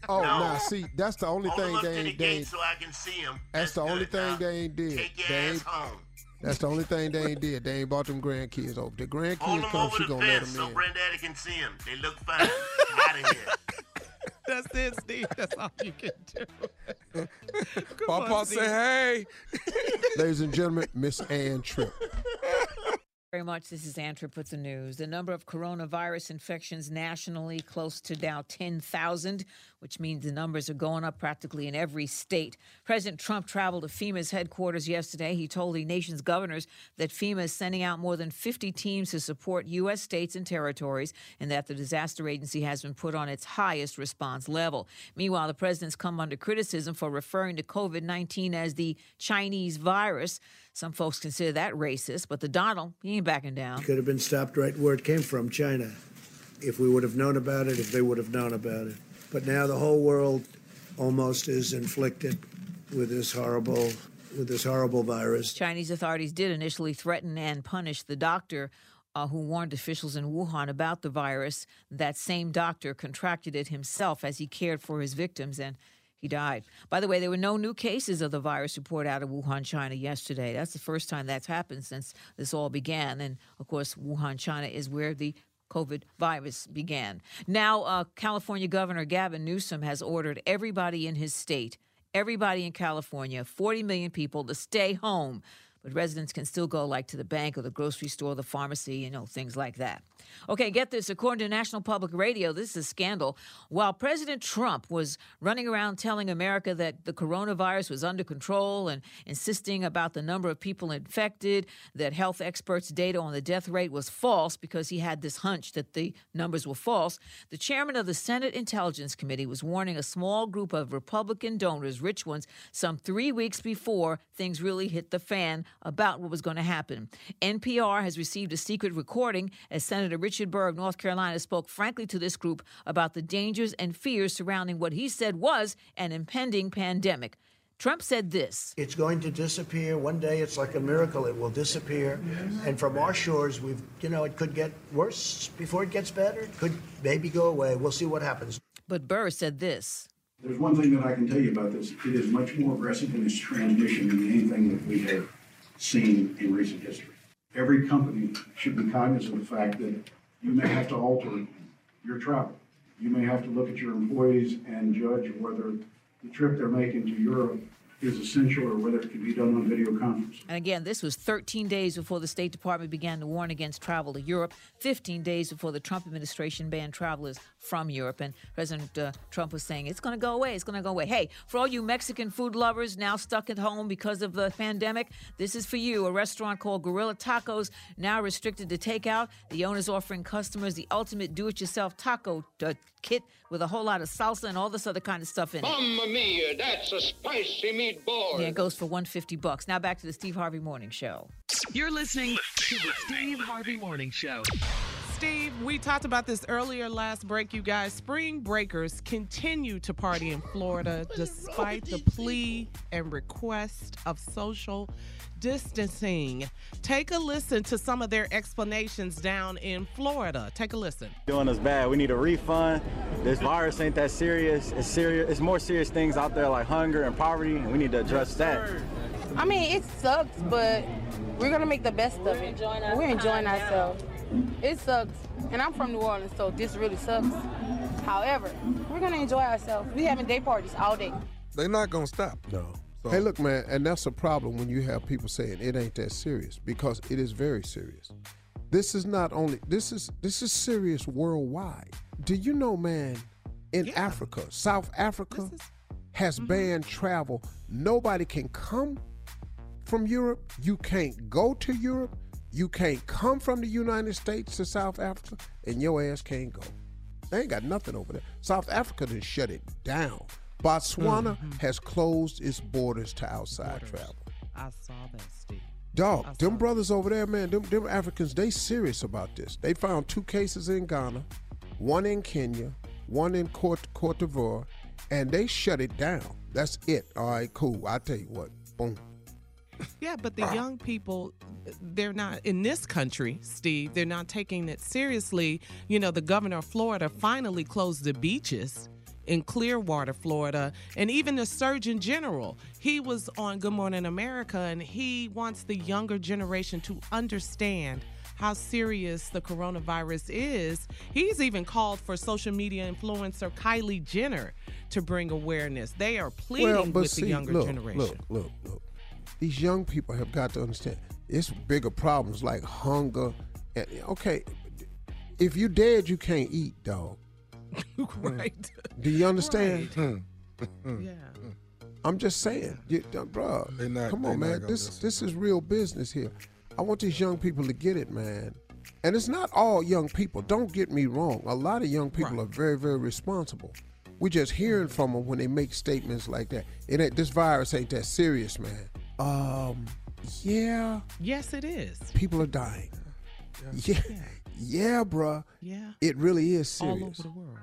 Oh, No. now see, that's the only Hold thing up they to the ain't. They gate ain't so I can see them. that's the only thing they ain't did. Take your They ass ain't, home. that's the only thing they ain't did. They ain't brought them grandkids over. The Hold grandkids them come, over she the gonna let fence them so in. granddaddy can see them. They look fine. Out of here. That's it, Steve. That's all you can do. Papa on, say, hey. Ladies and gentlemen, Miss Ann Tripp. very much. This is Ann Tripp with the news. The number of coronavirus infections nationally close to now 10,000, which means the numbers are going up practically in every state. President Trump traveled to FEMA's headquarters yesterday. He told the nation's governors that FEMA is sending out more than 50 teams to support U.S. states and territories and that the disaster agency has been put on its highest response level. Meanwhile, the president's come under criticism for referring to COVID 19 as the Chinese virus. Some folks consider that racist, but the Donald, he ain't backing down. Could have been stopped right where it came from, China. If we would have known about it, if they would have known about it. But now the whole world almost is inflicted with this horrible with this horrible virus. Chinese authorities did initially threaten and punish the doctor uh, who warned officials in Wuhan about the virus. That same doctor contracted it himself as he cared for his victims and he died. By the way, there were no new cases of the virus reported out of Wuhan, China yesterday. That's the first time that's happened since this all began. And of course, Wuhan, China is where the COVID virus began. Now, uh, California Governor Gavin Newsom has ordered everybody in his state, everybody in California, 40 million people, to stay home. But residents can still go like to the bank or the grocery store, the pharmacy, you know, things like that. Okay, get this. According to National Public Radio, this is a scandal. While President Trump was running around telling America that the coronavirus was under control and insisting about the number of people infected, that health experts' data on the death rate was false because he had this hunch that the numbers were false, the chairman of the Senate Intelligence Committee was warning a small group of Republican donors, rich ones, some three weeks before things really hit the fan about what was going to happen. NPR has received a secret recording as Senator Richard Burr of North Carolina spoke frankly to this group about the dangers and fears surrounding what he said was an impending pandemic. Trump said this. It's going to disappear. One day it's like a miracle. It will disappear. And from our shores, we've, you know, it could get worse before it gets better. It could maybe go away. We'll see what happens. But Burr said this. There's one thing that I can tell you about this. It is much more aggressive in its transmission than anything that we have seen in recent history. Every company should be cognizant of the fact that you may have to alter your travel. You may have to look at your employees and judge whether the trip they're making to Europe is essential or whether it can be done on video conference. And again, this was 13 days before the State Department began to warn against travel to Europe, 15 days before the Trump administration banned travelers from Europe. And President uh, Trump was saying, it's going to go away, it's going to go away. Hey, for all you Mexican food lovers now stuck at home because of the pandemic, this is for you. A restaurant called Guerrilla Tacos, now restricted to takeout. The owner's offering customers the ultimate do it yourself taco uh, kit with a whole lot of salsa and all this other kind of stuff in it. Mamma mia, that's a spicy meatball. Yeah, it goes for 150 bucks. Now back to the Steve Harvey Morning Show. You're listening to the Steve Harvey Morning Show. Steve, we talked about this earlier last break, you guys. Spring breakers continue to party in Florida despite the plea and request of social distancing. Take a listen to some of their explanations down in Florida. Take a listen. Doing us bad. We need a refund. This virus ain't that serious. It's serious. It's more serious things out there like hunger and poverty, and we need to address that. I mean, it sucks, but we're gonna make the best of it. We're enjoying ourselves. It sucks, and I'm from New Orleans, so this really sucks. However, we're gonna enjoy ourselves. We having day parties all day. They're not gonna stop. No. So- Hey, look, man, and that's a problem when you have people saying it ain't that serious because it is very serious. This is not only this is this is serious worldwide. Do you know, man? In Africa, South Africa has mm-hmm. banned travel. Nobody can come from Europe. You can't go to Europe. You can't come from the United States to South Africa, and your ass can't go. They ain't got nothing over there. South Africa done shut it down. Botswana mm-hmm. has closed its borders to outside travel. I saw that, Steve. Dog, them brothers over there, man, them, them Africans, they serious about this. They found two cases in Ghana, one in Kenya, one in Cote, Cote d'Ivoire, and they shut it down. That's it. All right, cool. I tell you what, boom. Yeah, but the young people, they're not in this country, Steve. They're not taking it seriously. You know, the governor of Florida finally closed the beaches in Clearwater, Florida, and even the Surgeon General. He was on Good Morning America, and he wants the younger generation to understand how serious the coronavirus is. He's even called for social media influencer Kylie Jenner to bring awareness. They are pleading with the younger look, generation. Look, look, look. These young people have got to understand it's bigger problems like hunger. And, okay, if you dead, you can't eat, dog. right. Do you understand? Hmm. Yeah. Hmm. I'm just saying, you, bro. Not- come on, man. This this is real business here. I want these young people to get it, man. And it's not all young people. Don't get me wrong. A lot of young people are very, very responsible. We're just hearing from them when they make statements like that. It ain't, this virus ain't that serious, man. Um, yeah, Yes, it is. people are dying. Yeah, yeah, bruh. Yeah. It really is serious. All over the world.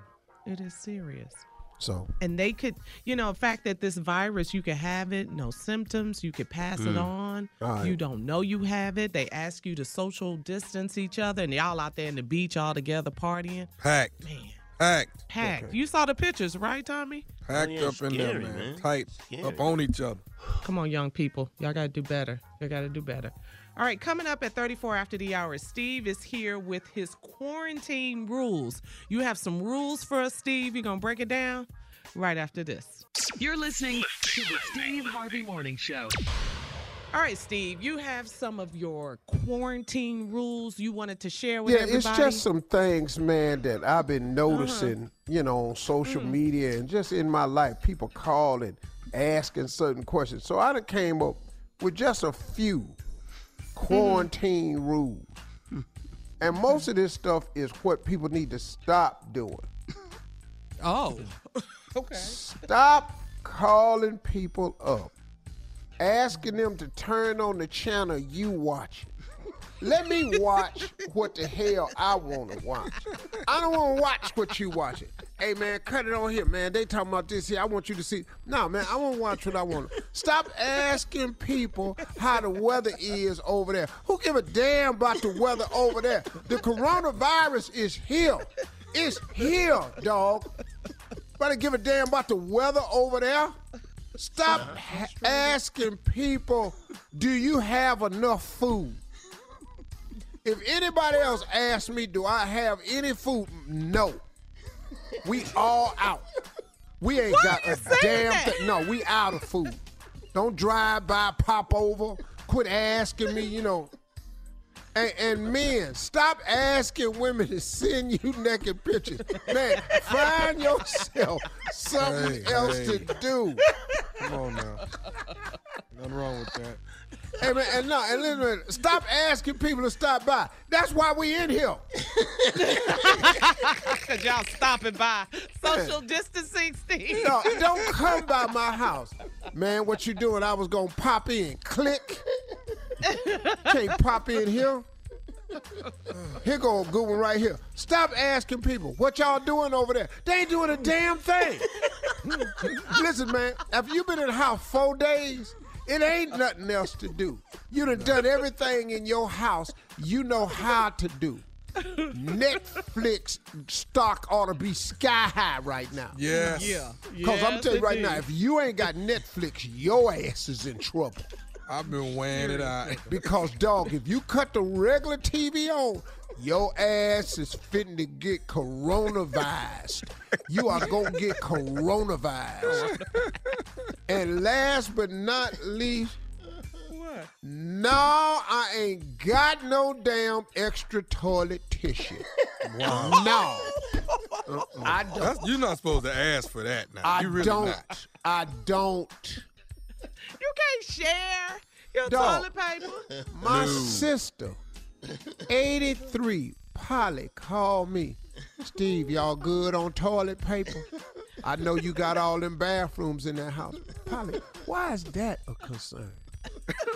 It is serious. So And they could, you know, the fact that this virus, you could have it, no symptoms, you could pass it Mm. on. All right. You don't know you have it. They ask you to social distance each other, and y'all out there in the beach all together partying. Packed. Man. Packed. Packed. You saw the pictures, right, Tommy? Packed oh, yeah, up in there, man. man. Tight up on each other. Come on, young people. Y'all got to do better. Y'all got to do better. All right, coming up at 34 after the hour, Steve is here with his quarantine rules. You have some rules for us, Steve. You're going to break it down right after this. You're listening to the Steve Harvey Morning Show. All right, Steve, you have some of your quarantine rules you wanted to share with yeah, everybody. Yeah, it's just some things, man, that I've been noticing, Uh-huh. you know, on social Mm. media and just in my life. People calling, asking certain questions. So I done came up with just a few quarantine rules. And most of this stuff is what people need to stop doing. Oh, okay. Stop calling people up, asking them to turn on the channel you watching. Let me watch what the hell I want to watch. I don't want to watch what you watching. Hey man, cut it on here, man. They talking about this here. I want you to see. No, man, I want to watch what I want. Stop asking people how the weather is over there. Who give a damn about the weather over there? The coronavirus is here. It's here, dog. Better give a damn about the weather over there. Stop ha- asking people, do you have enough food? If anybody else asks me, do I have any food? No. We all out. We ain't Why got a damn thing. No, we out of food. Don't drive by, pop over. Quit asking me, you know. And, and men, stop asking women to send you naked pictures. Man, find yourself something Hey, else hey. to do. Come on now. Nothing wrong with that. Hey man, and no, and listen, stop asking people to stop by. That's why we in here. Cause y'all stopping by. Social distancing, Steve. No, don't come by my house. Man, what you doing? I was gonna pop in. Click. Can't pop in here. Here go a good one right here. Stop asking people what y'all doing over there. They ain't doing a damn thing. Listen, man, after you been in the house four days, it ain't nothing else to do. You done done everything in your house you know how to do. Netflix stock ought to be sky high right now. Yes. Yeah. Because I'm telling you right it now, if you ain't got Netflix, your ass is in trouble. I've been weighing it out. Because, dog, if you cut the regular TV on, your ass is fitting to get coronavirus. You are going to get coronavirus. and last but not least, What? no, I ain't got no damn extra toilet tissue. Wow. No. I uh-uh. don't. That's, you're not supposed to ask for that now. I you really don't. not. I don't. You can't share your Dog. toilet paper. My No. sister, 83, Polly, called me. Steve, y'all good on toilet paper? I know you got all them bathrooms in that house. Polly, why is that a concern?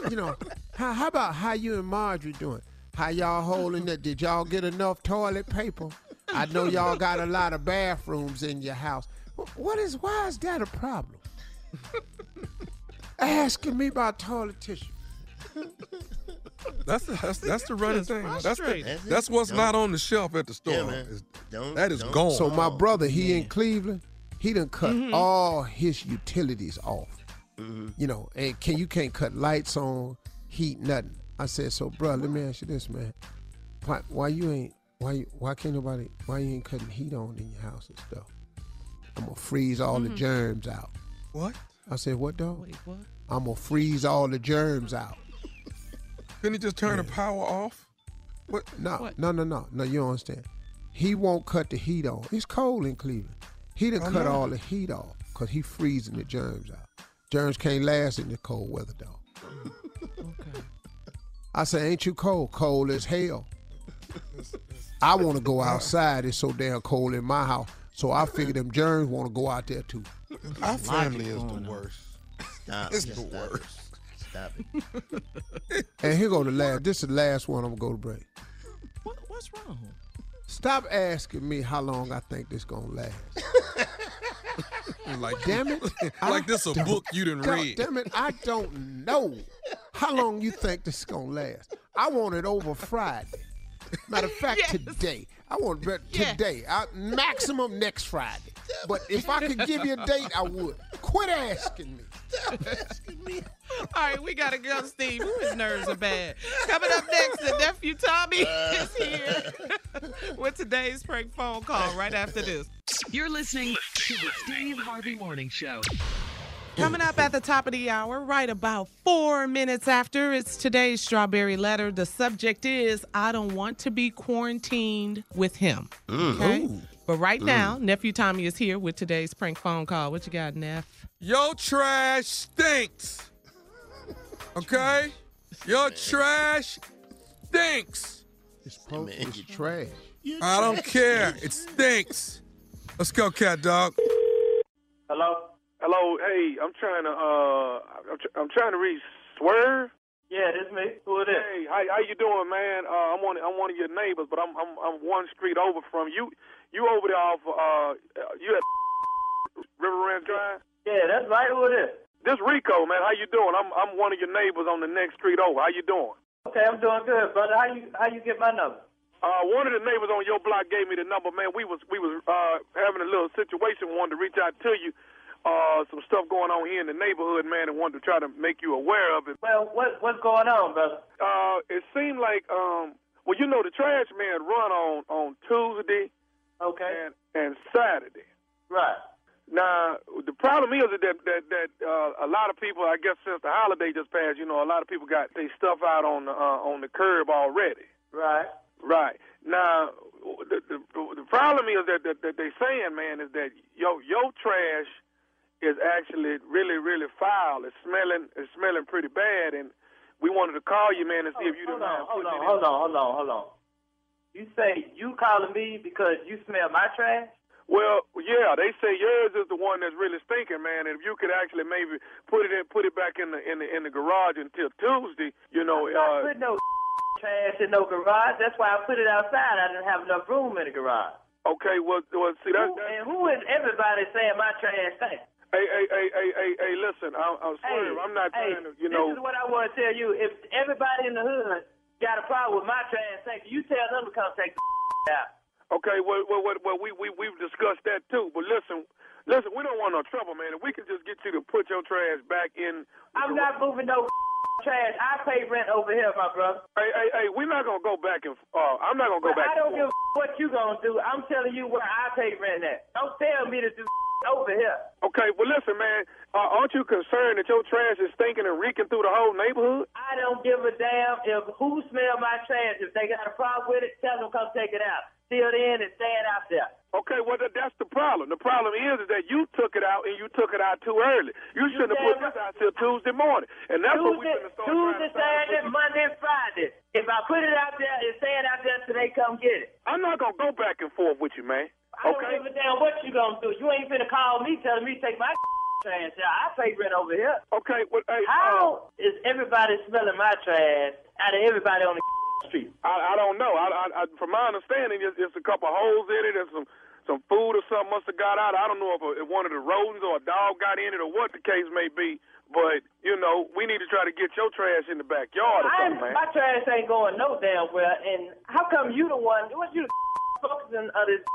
You know, how, how about how you and Marjorie doing? How y'all holding that? Did y'all get enough toilet paper? I know y'all got a lot of bathrooms in your house. Wh- What is, why is that a problem? Asking me about toilet tissue. That's the, that's, that's the running thing. That's, the, That's that's what's Don't- not on the shelf at the store. Yeah, man. Don't- that is don't- gone. So my brother, he in Cleveland, he done cut Mm-hmm. all his utilities off. Mm-hmm. You know, and can you can't cut lights on, heat, nothing. I said, so bro, let me ask you this, man. Why, why you ain't why you why can't nobody why you ain't cutting heat on in your house and stuff? I'm gonna freeze all the germs out. what? I said, what dog? Wait, what? I'm gonna freeze all the germs out. Couldn't he just turn the power off? What? No, What? no, no, no, no. You don't understand. He won't cut the heat on. It's cold in Cleveland. He done I cut know. all the heat off because he freezing the germs out. Germs can't last in the cold weather, dog. Okay. I say, ain't you cold? Cold as hell. I want to go outside. It's so damn cold in my house. So I figure them germs want to go out there too. Our family is the worst. Stop. It's Just the stop it. worst. Stop it. And here go the last. This is the last one. I'm gonna go to break. What, what's wrong? Stop asking me how long I think this gonna last. Like Damn it! like this a book you didn't God read. Damn it! I don't know how long you think this is gonna last. I want it over Friday. Matter of fact, Yes. today. I want it Yes. today. I, maximum next Friday. But if I could give you a date, I would. Quit asking me. All right, we gotta go, Steve. His nerves are bad. Coming up next, the nephew Tommy uh. is here with today's prank phone call right after this. You're listening to the Steve Harvey Morning Show. Coming up at the top of the hour, right about four minutes after, it's today's strawberry letter. The subject is I don't want to be quarantined with him. Mm. Okay. But right now, nephew Tommy is here with today's prank phone call. What you got, Neff? Your trash stinks. Okay? Your trash stinks. It's supposed to be trash. I don't care. It stinks. Let's go, cat dog. Hello? Hello, hey, I'm trying to uh, I'm, tr- I'm trying to reach Swerve. Yeah, this me. Who it is? Hey, how how you doing, man? Uh, I'm one I'm one of your neighbors, but I'm I'm I'm one street over from you. You over there off uh, you at River Ranch Drive? Yeah, that's right. Who it is? This Rico, man. How you doing? I'm I'm one of your neighbors on the next street over. How you doing? Okay, I'm doing good, brother. How you how you get my number? Uh, one of the neighbors on your block gave me the number, man. We was we was uh having a little situation. Wanted to reach out to you. Uh, some stuff going on here in the neighborhood, man, and wanted to try to make you aware of it. Well, what what's going on, brother? Uh, it seemed like um, well, you know, the trash man run on on Tuesday, Okay. and and Saturday. Right. Now the problem is that that that uh, a lot of people, I guess, since the holiday just passed, you know, a lot of people got their stuff out on the uh, on the curb already. Right. Right. Now the the, the problem is that, that that they saying, man, is that yo your trash is actually really really foul. It's smelling it's smelling pretty bad, and we wanted to call you, man, and see if you Hold didn't on, mind hold on, it in. hold on, hold on, hold on. You say you calling me because you smell my trash? Well, yeah, they say yours is the one that's really stinking, man. And if you could actually maybe put it in, put it back in the in the in the garage until Tuesday, you know. I'm not Uh, putting no trash in no garage. That's why I put it outside. I didn't have enough room in the garage. okay, well, well, see that's. Who, and who is everybody saying my trash stink? Hey, hey, hey, hey, hey, hey, listen, I'm, I'm sorry, I'm not hey, trying to, you know. This is what I want to tell you. If everybody in the hood got a problem with my trash tank, you tell them to come take the out. Okay, well, well, well, well we we we've discussed that too. But listen, listen, we don't want no trouble, man. If we can just get you to put your trash back in. I'm not moving no trash. I pay rent over here, my brother. Hey, hey, hey, we're not gonna go back and. Uh, I'm not gonna go But back. I don't give a what you gonna do. I'm telling you where I pay rent at. Don't tell me to do over here. Okay, well, listen, man. Uh, aren't you concerned that your trash is stinking and reeking through the whole neighborhood? I don't give a damn if who smell my trash. If they got a problem with it, tell them come take it out. Still in and stand out there. Okay, well, that's the problem. The problem is, is that you took it out and you took it out too early. You shouldn't have put this out till Tuesday morning. And that's what we're Tuesday, going to start Tuesday, Saturday, Monday, Friday. If I put it out there, it's staying out there till they come get it. I'm not going to go back and forth with you, man. I Okay? don't give a damn what you gonna do. You ain't finna call me telling me to take my trash out. I pay rent over here. Okay, well, hey, How uh, is everybody smelling my trash out of everybody on the street? I, I don't know. I, I, I, from my understanding, it's, it's a couple holes in it and some some food or something must have got out. I don't know if, a, if one of the rodents or a dog got in it or what the case may be. But you know, we need to try to get your trash in the backyard or something, man. my trash ain't going no damn well. And how come you the one? What you the focusing of this?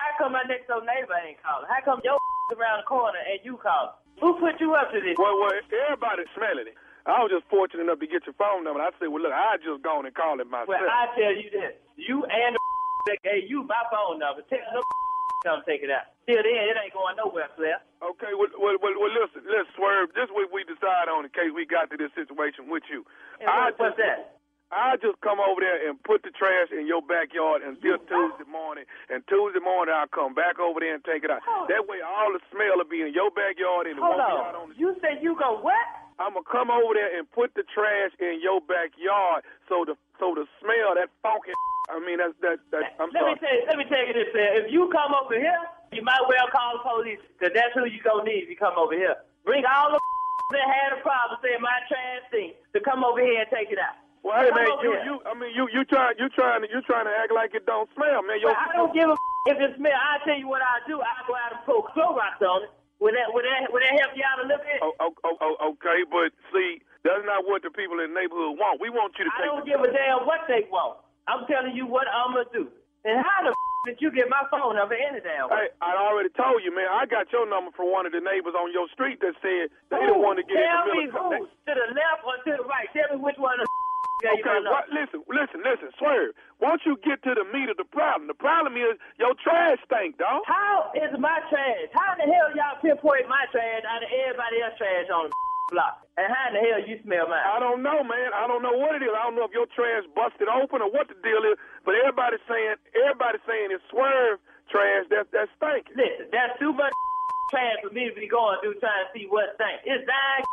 How come my next door neighbor ain't calling? How come your around the corner and you calling? Who put you up to this? Well, well, everybody's smelling it. I was just fortunate enough to get your phone number. I said, well, look, I just gone and called it myself. Well, I tell you this: you and the that gave you my phone number. Tell them come take it out. Till then, it ain't going nowhere, Claire. Okay, well, well, well, well listen, let's swerve. This what we decide on in case we got to this situation with you. And what, what's that? I just come over there and put the trash in your backyard until Tuesday morning. And Tuesday morning I'll come back over there and take it out. That way all the smell will be in your backyard and it Hold won't be out on. on the You said you go what? I'm gonna come over there and put the trash in your backyard so the so the smell that funky I mean that's that that I'm Let me sorry. tell you, let me tell you this, Claire. If you come over here, you might well call the police, because that's who you gonna need if you come over here. Bring all the that had a problem saying my trash thing to come over here and take it out. Well, hey man, you here. you I mean you you trying you trying to you trying to act like it don't smell, man. Your, Well, I don't give a if it smell. I tell you what I do. I go out and pour Clorox on it. Would that would that would that help you out a little bit? Oh, oh, oh, oh, okay, but see, that's not what the people in the neighborhood want. We want you to take I don't give a damn what they want. I'm telling you what I'm gonna do. And how the did you get my phone number any damn way? Hey, I already told you, man. I got your number from one of the neighbors on your street that said they don't want to get Tell in me the middle. who to the left or to the right. Tell me which one of gave you Okay, what, listen, listen, listen, swerve. Once you get to the meat of the problem, the problem is your trash stink, dog. How is my trash? How in the hell y'all pinpoint my trash out of everybody else's trash on the block? And how in the hell you smell mine? I don't know, man. I don't know what it is. I don't know if your trash busted open or what the deal is. But everybody's saying, everybody's saying it's swerve trash. That's that's stinking. Listen, that's too much trash for me to be going through trying to see what thing. It's nine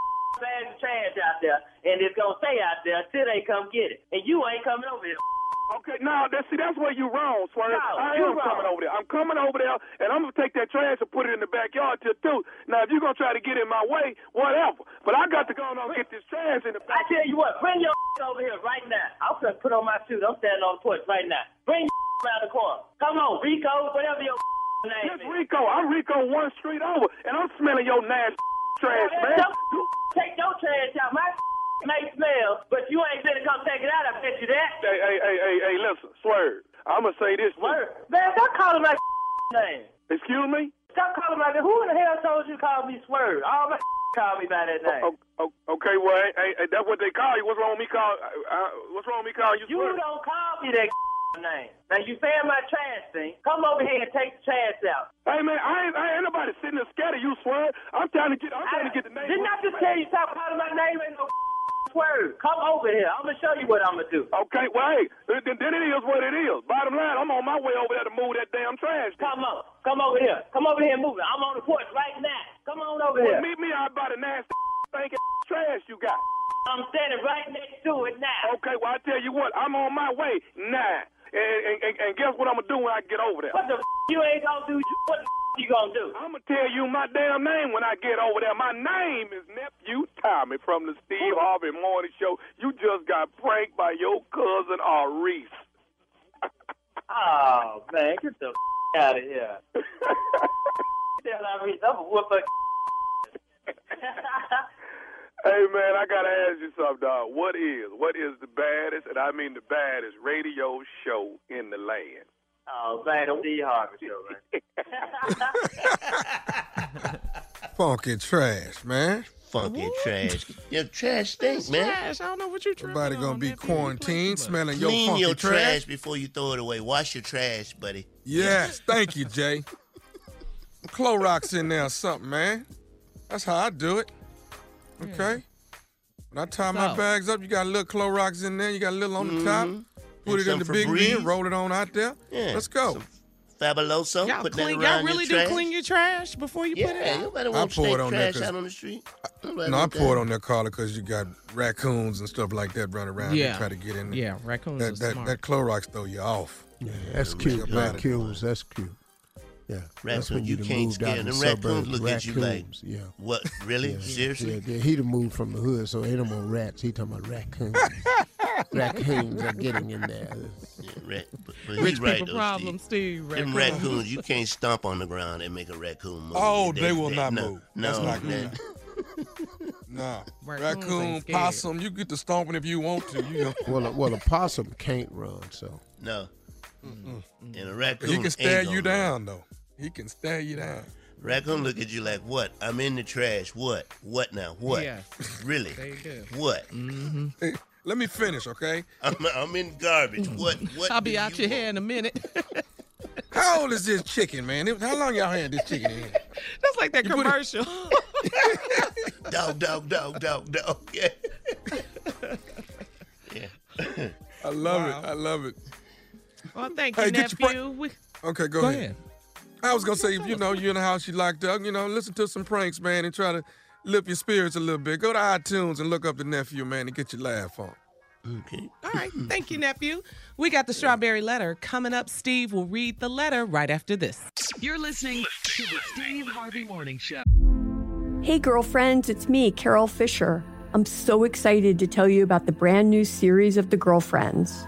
bags of trash out there, and it's gonna stay out there till they come get it. And you ain't coming over here. Okay, now that's see that's where you wrong, Swerve. No, I am wrong. coming over there. I'm coming over there, and I'm gonna take that trash and put it in the backyard till two. Now, if you're gonna try to get in my way, whatever. But I got to go and get this trash in the I tell you what, bring your over here right now. I'm gonna put on my suit. I'm standing on the porch right now. Bring around the corner. Come on, Rico, whatever your name is. Rico. I'm Rico one street over, and I'm smelling your nasty trash, Man, Take your trash out. My may smell, but you ain't gonna come take it out. I bet you that. Hey, hey, hey, hey, hey, listen, Swerve. I'm gonna say this. Word. Man, stop calling my name. Excuse me. Stop calling my name. Who in the hell told you to call me Swerve? All my call me by that name. Oh, oh, okay, well, hey, hey, that's what they call you. What's wrong with me call? Uh, uh, what's wrong with me calling you? You Swerve? don't call me that name. Now you saying my trash thing? Come over here and take the trash out. Hey man, I ain't, I ain't nobody sitting there scared of you, swear. I'm trying to get, I'm trying to get the name. Didn't I just tell you stop calling my name? Ain't no swerve. Come over here. I'm gonna show you what I'm gonna do. Okay, well, hey, then, then it is what it is. Bottom line, I'm on my way over there to move that damn trash. Come on, come over here. Come over here and move it. I'm on the porch right now. Come on over Well, here. meet me out by the nasty stinking trash you got. I'm standing right next to it now. Okay, well I tell you what, I'm on my way now. And, and, and, guess what I'm gonna do when I get over there? What the f- you ain't gonna do? What the f- you gonna do? I'm gonna tell you my damn name when I get over there. My name is nephew Tommy from the Steve Harvey Morning Show. You just got pranked by your cousin Reese. Oh man, get the f- out of here. Tell Reese, I'm gonna whoop. Hey man, I gotta ask you something, dog. What is what is the baddest, and I mean the baddest radio show in the land? Oh man, don't Steve Harvey show, man. Funky trash, man. Funky trash. Your trash stinks, man. Trash. I don't know what you're tripping Everybody gonna on, be nephew. quarantined, smelling your Clean funky your trash. trash before you throw it away. Wash your trash, buddy. Yes, thank you, Jay. Clorox in there or something, man. That's how I do it. Okay. When I tie my So- bags up, you got a little Clorox in there, you got a little on the top. Mhm. Put And it in the big Febreze. bin, roll it on out there. Yeah, Let's go. Fabuloso. Y'all, put clean, that y'all around really your trash. do clean your trash before you put it Yeah, out? nobody I wants pour to it on there trash 'cause- out on the street. Nobody No, I want pour it on there, Carla, because you got raccoons and stuff like that running around Yeah. and try to get in there. Yeah, raccoons That, are that, smart. that Clorox throw you off. Yeah, that's Yeah, cute. about it. Raccoons, that's cute. Yeah, that's Raccoon, when you can't moved scare them. the Raccoons suburbs. look at you like, yeah. what? Really? Yeah, Seriously? Yeah, yeah, he done moved from the hood, so ain't no more rats. He talking about raccoons. raccoons are getting in there. Yeah, rat, but, but Rich right, people though, problem, Steve. Steve. Them raccoons. raccoons, you can't stomp on the ground and make a raccoon move. Oh, That- they will that- not no, move. No, That's not that- Nah. Raccoons Raccoon, possum, you get to stomping if you want to. You know. well, a, well, a possum can't run, so. no. Mm-mm. And a raccoon He can stare gonna you run. down though. He can stare you down. Raccoon look at you like, what? I'm in the trash. What? What now? What? Yes. Really? They do. What? Mm-hmm. Hey, let me finish, okay? I'm, I'm in garbage. What? What? I'll be out you your hair in a minute. How old is this chicken, man? How long y'all had this chicken in? That's like that You put it- commercial. Dog, dog, dog, dog, dog. Yeah. yeah. I love Wow. it. I love it. well, thank Hey, you, get your nephew. We- Okay, go, Go ahead. ahead. I was gonna say, if you know you're in the house, you locked up, you know, listen to some pranks, man, and try to lift your spirits a little bit. Go to iTunes and look up the nephew, man, and get your laugh on. Okay. All right. Thank you, nephew. We got the strawberry letter coming up. Steve will read the letter right after this. You're listening to the Steve Harvey Morning Show. Hey, girlfriends, it's me, Carol Fisher. I'm so excited to tell you about the brand new series of The Girlfriends.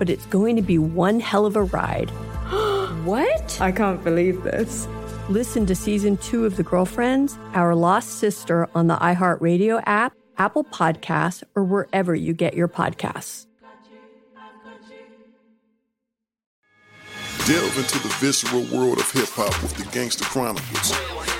but it's going to be one hell of a ride. what? I can't believe this. Listen to season two of The Girlfriends, Our Lost Sister on the iHeartRadio app, Apple Podcasts, or wherever you get your podcasts. Delve into the visceral world of hip hop with the Gangster Chronicles, a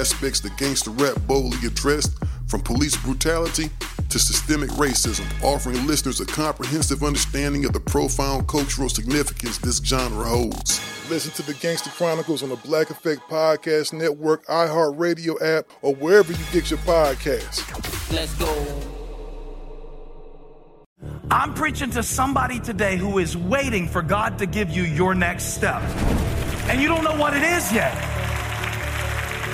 that gangster rap boldly addressed, from police brutality to systemic racism, offering listeners a comprehensive understanding of the profound cultural significance this genre holds. Listen to the Gangster Chronicles on the Black Effect Podcast Network, iHeartRadio app, or wherever you get your podcasts. Let's go. I'm preaching to somebody today who is waiting for God to give you your next step. And you don't know what it is yet.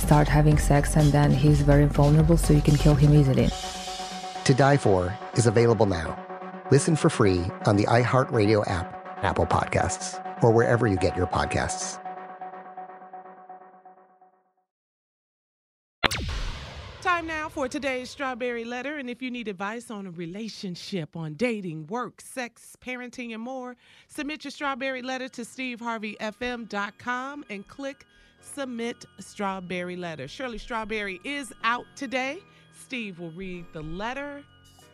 start having sex, and then he's very vulnerable, so you can kill him easily. To Die For is available now. Listen for free on the iHeartRadio app, Apple Podcasts, or wherever you get your podcasts. Time now for today's Strawberry Letter. And if you need advice on a relationship, on dating, work, sex, parenting, and more, submit your Strawberry Letter to steveharveyfm.com and click Submit Strawberry Letter. Shirley Strawberry is out today. Steve will read the letter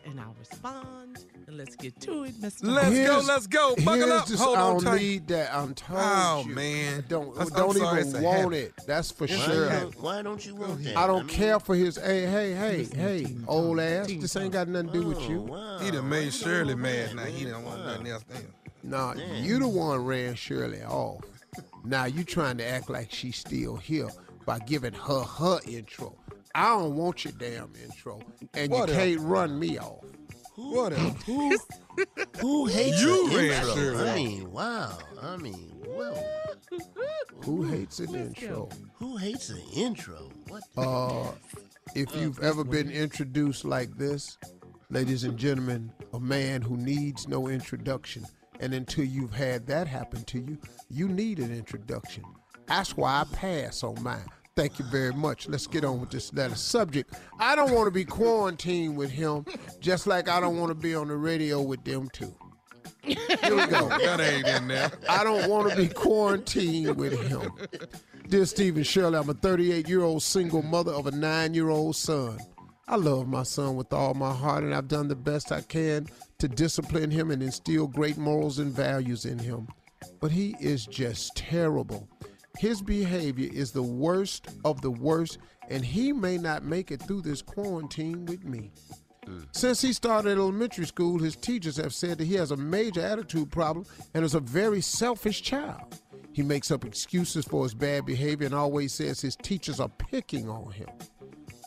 and I'll respond. And let's get to it, Mr. Let's go, let's go. Buckle here's up. Just, Hold I on don't tight. need that. I'm told Oh, you. man. I don't That's- I'm don't sorry, even want habit. it. That's for Why sure. don't- why don't you want that? I don't I mean- care for his. Hey, hey, hey, hey, old ass. This ain't got nothing to do with oh, you. He done made Shirley mad. Now he don't want nothing else. Nah, you the one ran Shirley off. Now you trying to act like she's still here by giving her her intro. I don't want your damn intro, and What you else? can't run me off. What else? Who, who hates You an ran intro? I mean, wow. I mean, well, Who hates an intro? who hates an intro? What? The Uh, if you've ever been introduced like this, ladies and gentlemen, a man who needs no introduction, and until you've had that happen to you, you need an introduction. That's why I pass on mine. Thank you very much. Let's get on with this letter. Subject I don't want to be quarantined with him, just like I don't want to be on the radio with them too. Here we go. That ain't in there. I don't want to be quarantined with him. Dear Stephen Shirley, I'm a 38 year old single mother of a nine year old son. I love my son with all my heart, and I've done the best I can to discipline him and instill great morals and values in him. But he is just terrible. His behavior is the worst of the worst, and he may not make it through this quarantine with me. Mm. Since he started elementary school, his teachers have said that he has a major attitude problem and is a very selfish child. He makes up excuses for his bad behavior and always says his teachers are picking on him.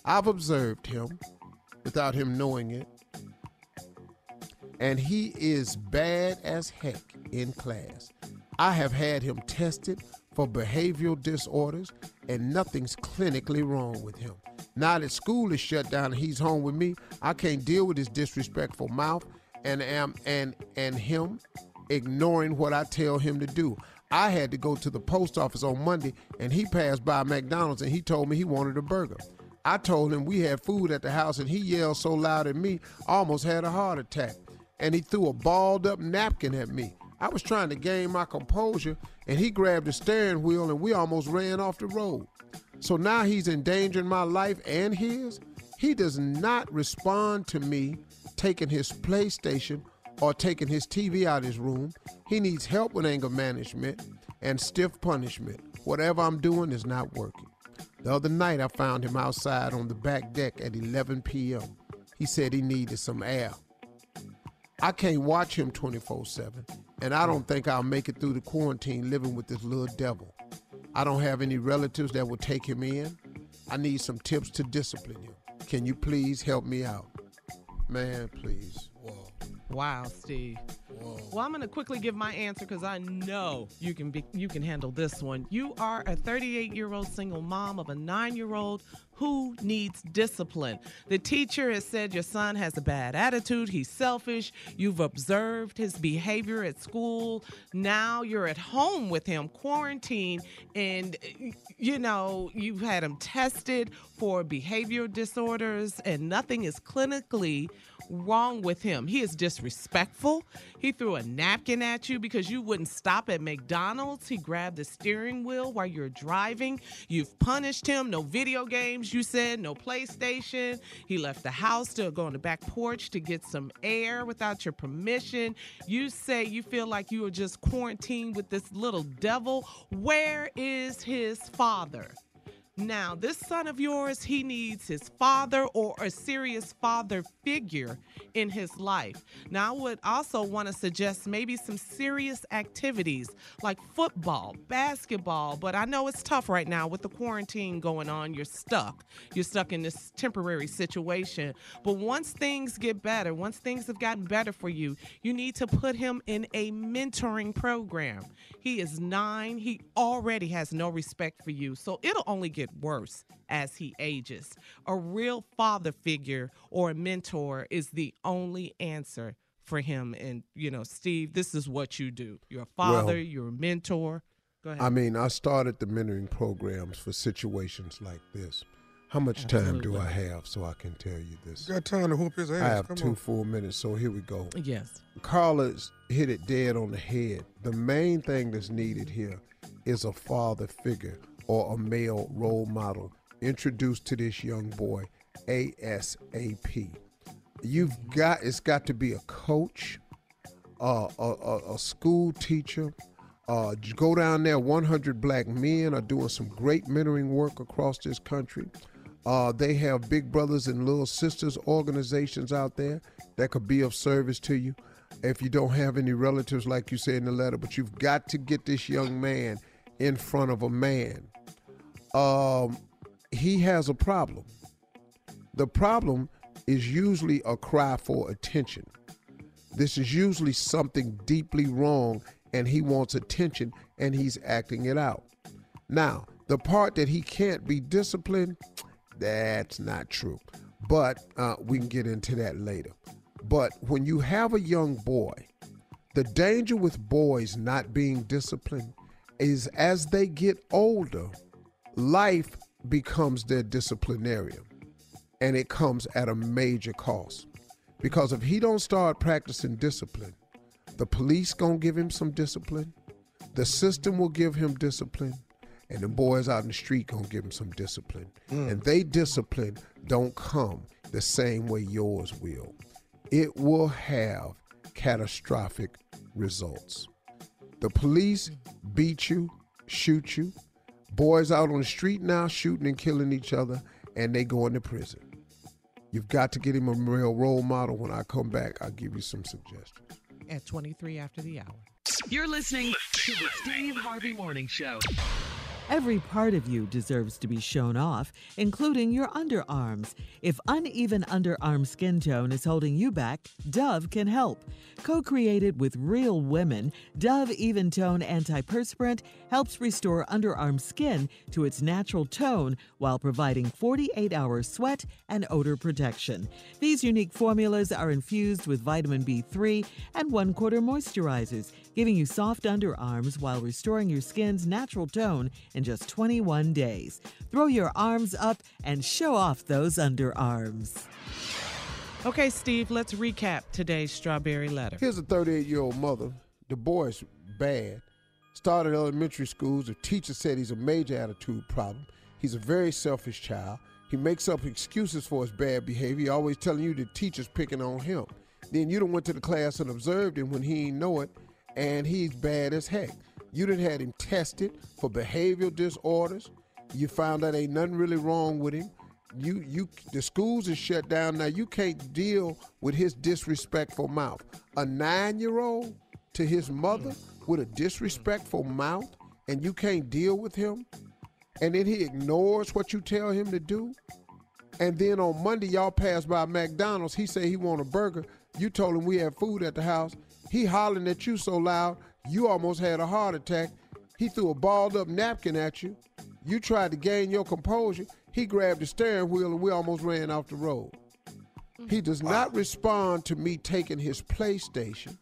I've observed him without him knowing it, and he is bad as heck in class. I have had him tested for behavioral disorders, and nothing's clinically wrong with him. Now that school is shut down and he's home with me, I can't deal with his disrespectful mouth and am and and him ignoring what I tell him to do. I had to go to the post office on Monday and he passed by McDonald's and he told me he wanted a burger. I told him we had food at the house and he yelled so loud at me, I almost had a heart attack. And he threw a balled up napkin at me. I was trying to gain my composure and he grabbed the steering wheel and we almost ran off the road. So now he's endangering my life and his. He does not respond to me taking his PlayStation or taking his TV out of his room. He needs help with anger management and stiff punishment. Whatever I'm doing is not working. The other night I found him outside on the back deck at 11 p.m. He said he needed some air. I can't watch him 24 7, and I don't think I'll make it through the quarantine living with this little devil. I don't have any relatives that will take him in. I need some tips to discipline him. Can you please help me out? Man, please. Wow, Steve. Well, I'm going to quickly give my answer because I know you can be you can handle this one. You are a 38 year old single mom of a nine year old who needs discipline. The teacher has said your son has a bad attitude. He's selfish. You've observed his behavior at school. Now you're at home with him, quarantined, and you know you've had him tested for behavioral disorders, and nothing is clinically wrong with him. He is disrespectful. He threw a napkin at you because you wouldn't stop at McDonald's. He grabbed the steering wheel while you're driving. You've punished him. No video games, you said, no PlayStation. He left the house to go on the back porch to get some air without your permission. You say you feel like you are just quarantined with this little devil. Where is his father? Now, this son of yours, he needs his father or a serious father figure in his life. Now, I would also want to suggest maybe some serious activities like football, basketball, but I know it's tough right now with the quarantine going on. You're stuck. You're stuck in this temporary situation. But once things get better, once things have gotten better for you, you need to put him in a mentoring program. He is nine, he already has no respect for you, so it'll only get worse as he ages. A real father figure or a mentor is the only answer for him. And, you know, Steve, this is what you do. You're a father, Well- you're a mentor. Go ahead. I mean, I started the mentoring programs for situations like this. How much time do I have so I can tell you this? Got time to whoop his ass. I have Come two on. full minutes, so here we go. Yes. Carla's hit it dead on the head. The main thing that's needed here is a father figure or a male role model introduced to this young boy ASAP. You've got it's got to be a coach, uh, a, a, a school teacher. Uh, go down there. 100 black men are doing some great mentoring work across this country. Uh, they have big brothers and little sisters organizations out there that could be of service to you. If you don't have any relatives, like you said in the letter, but you've got to get this young man in front of a man. Um, he has a problem. The problem is usually a cry for attention. This is usually something deeply wrong, and he wants attention and he's acting it out. Now, the part that he can't be disciplined, that's not true. But uh, we can get into that later. But when you have a young boy, the danger with boys not being disciplined is as they get older, life becomes their disciplinarian. And it comes at a major cost. Because if he don't start practicing discipline, the police gonna give him some discipline, the system will give him discipline, and the boys out in the street gonna give him some discipline. Mm. And they discipline don't come the same way yours will. It will have catastrophic results. The police beat you, shoot you. Boys out on the street now shooting and killing each other, and they going to prison. You've got to get him a real role model. When I come back, I'll give you some suggestions. At 23 after the hour. You're listening to the Steve Harvey Morning Show. Every part of you deserves to be shown off, including your underarms. If uneven underarm skin tone is holding you back, Dove can help. Co created with real women, Dove Even Tone Antiperspirant helps restore underarm skin to its natural tone while providing 48 hour sweat and odor protection. These unique formulas are infused with vitamin B3 and one quarter moisturizers, giving you soft underarms while restoring your skin's natural tone in just 21 days. Throw your arms up and show off those underarms. Okay, Steve, let's recap today's strawberry letter. Here's a 38 year old mother. The boy's bad. Started elementary schools. The teacher said he's a major attitude problem. He's a very selfish child. He makes up excuses for his bad behavior. Always telling you the teacher's picking on him. Then you done went to the class and observed him when he ain't know it, and he's bad as heck. You done had him tested for behavioral disorders. You found out ain't nothing really wrong with him. You you the schools is shut down now. You can't deal with his disrespectful mouth. A nine year old to his mother with a disrespectful mouth, and you can't deal with him, and then he ignores what you tell him to do. And then on Monday, y'all pass by McDonald's. He say he want a burger. You told him we had food at the house. He hollering at you so loud, you almost had a heart attack. He threw a balled up napkin at you. You tried to gain your composure. He grabbed the steering wheel and we almost ran off the road. He does not respond to me taking his PlayStation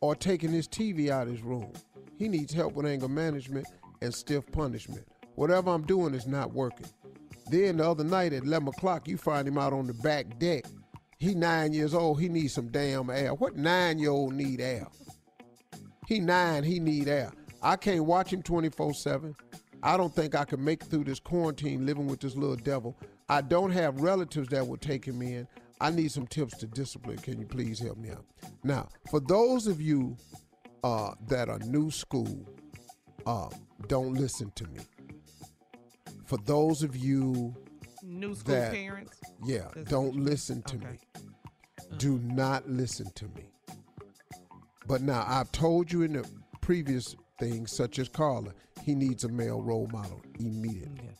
or taking his TV out of his room. He needs help with anger management and stiff punishment. Whatever I'm doing is not working. Then the other night at 11 o'clock, you find him out on the back deck. He nine years old. He needs some damn air. What nine year old need air? He nine. He need air. I can't watch him 24 seven. I don't think I can make through this quarantine living with this little devil. I don't have relatives that will take him in. I need some tips to discipline. Can you please help me out? Now, for those of you uh, that are new school, uh, don't listen to me. For those of you New school that, parents. yeah, That's don't listen to me. Do not listen to me. But now I've told you in the previous things, such as Carla, he needs a male role model immediately.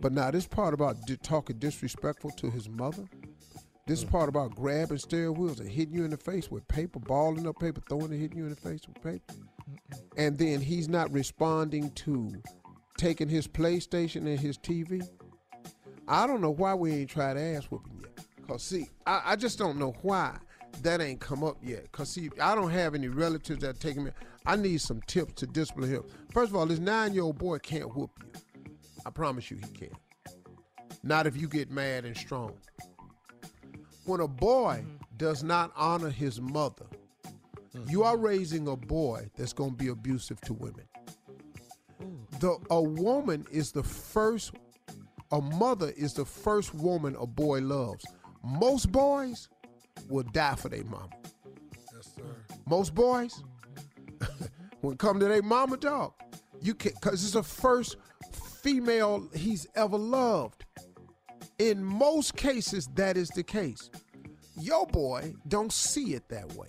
But now this part about di- talking disrespectful to his mother, this mm. part about grabbing steering wheels and hitting you in the face with paper, balling up paper, throwing it, hitting you in the face with paper, and then he's not responding to taking his PlayStation and his TV. I don't know why we ain't tried ass whooping yet. Cause see, I, I just don't know why that ain't come up yet. Cause see, I don't have any relatives that take me. I need some tips to discipline him. First of all, this nine-year-old boy can't whoop you. I promise you, he can't. Not if you get mad and strong. When a boy mm-hmm. does not honor his mother, you are mm-hmm. raising a boy that's going to be abusive to women. The a woman is the first a mother is the first woman a boy loves. Most boys will die for their mama. Yes, sir. Most boys, when come to their mama dog, you can cause it's the first female he's ever loved. In most cases, that is the case. Your boy don't see it that way.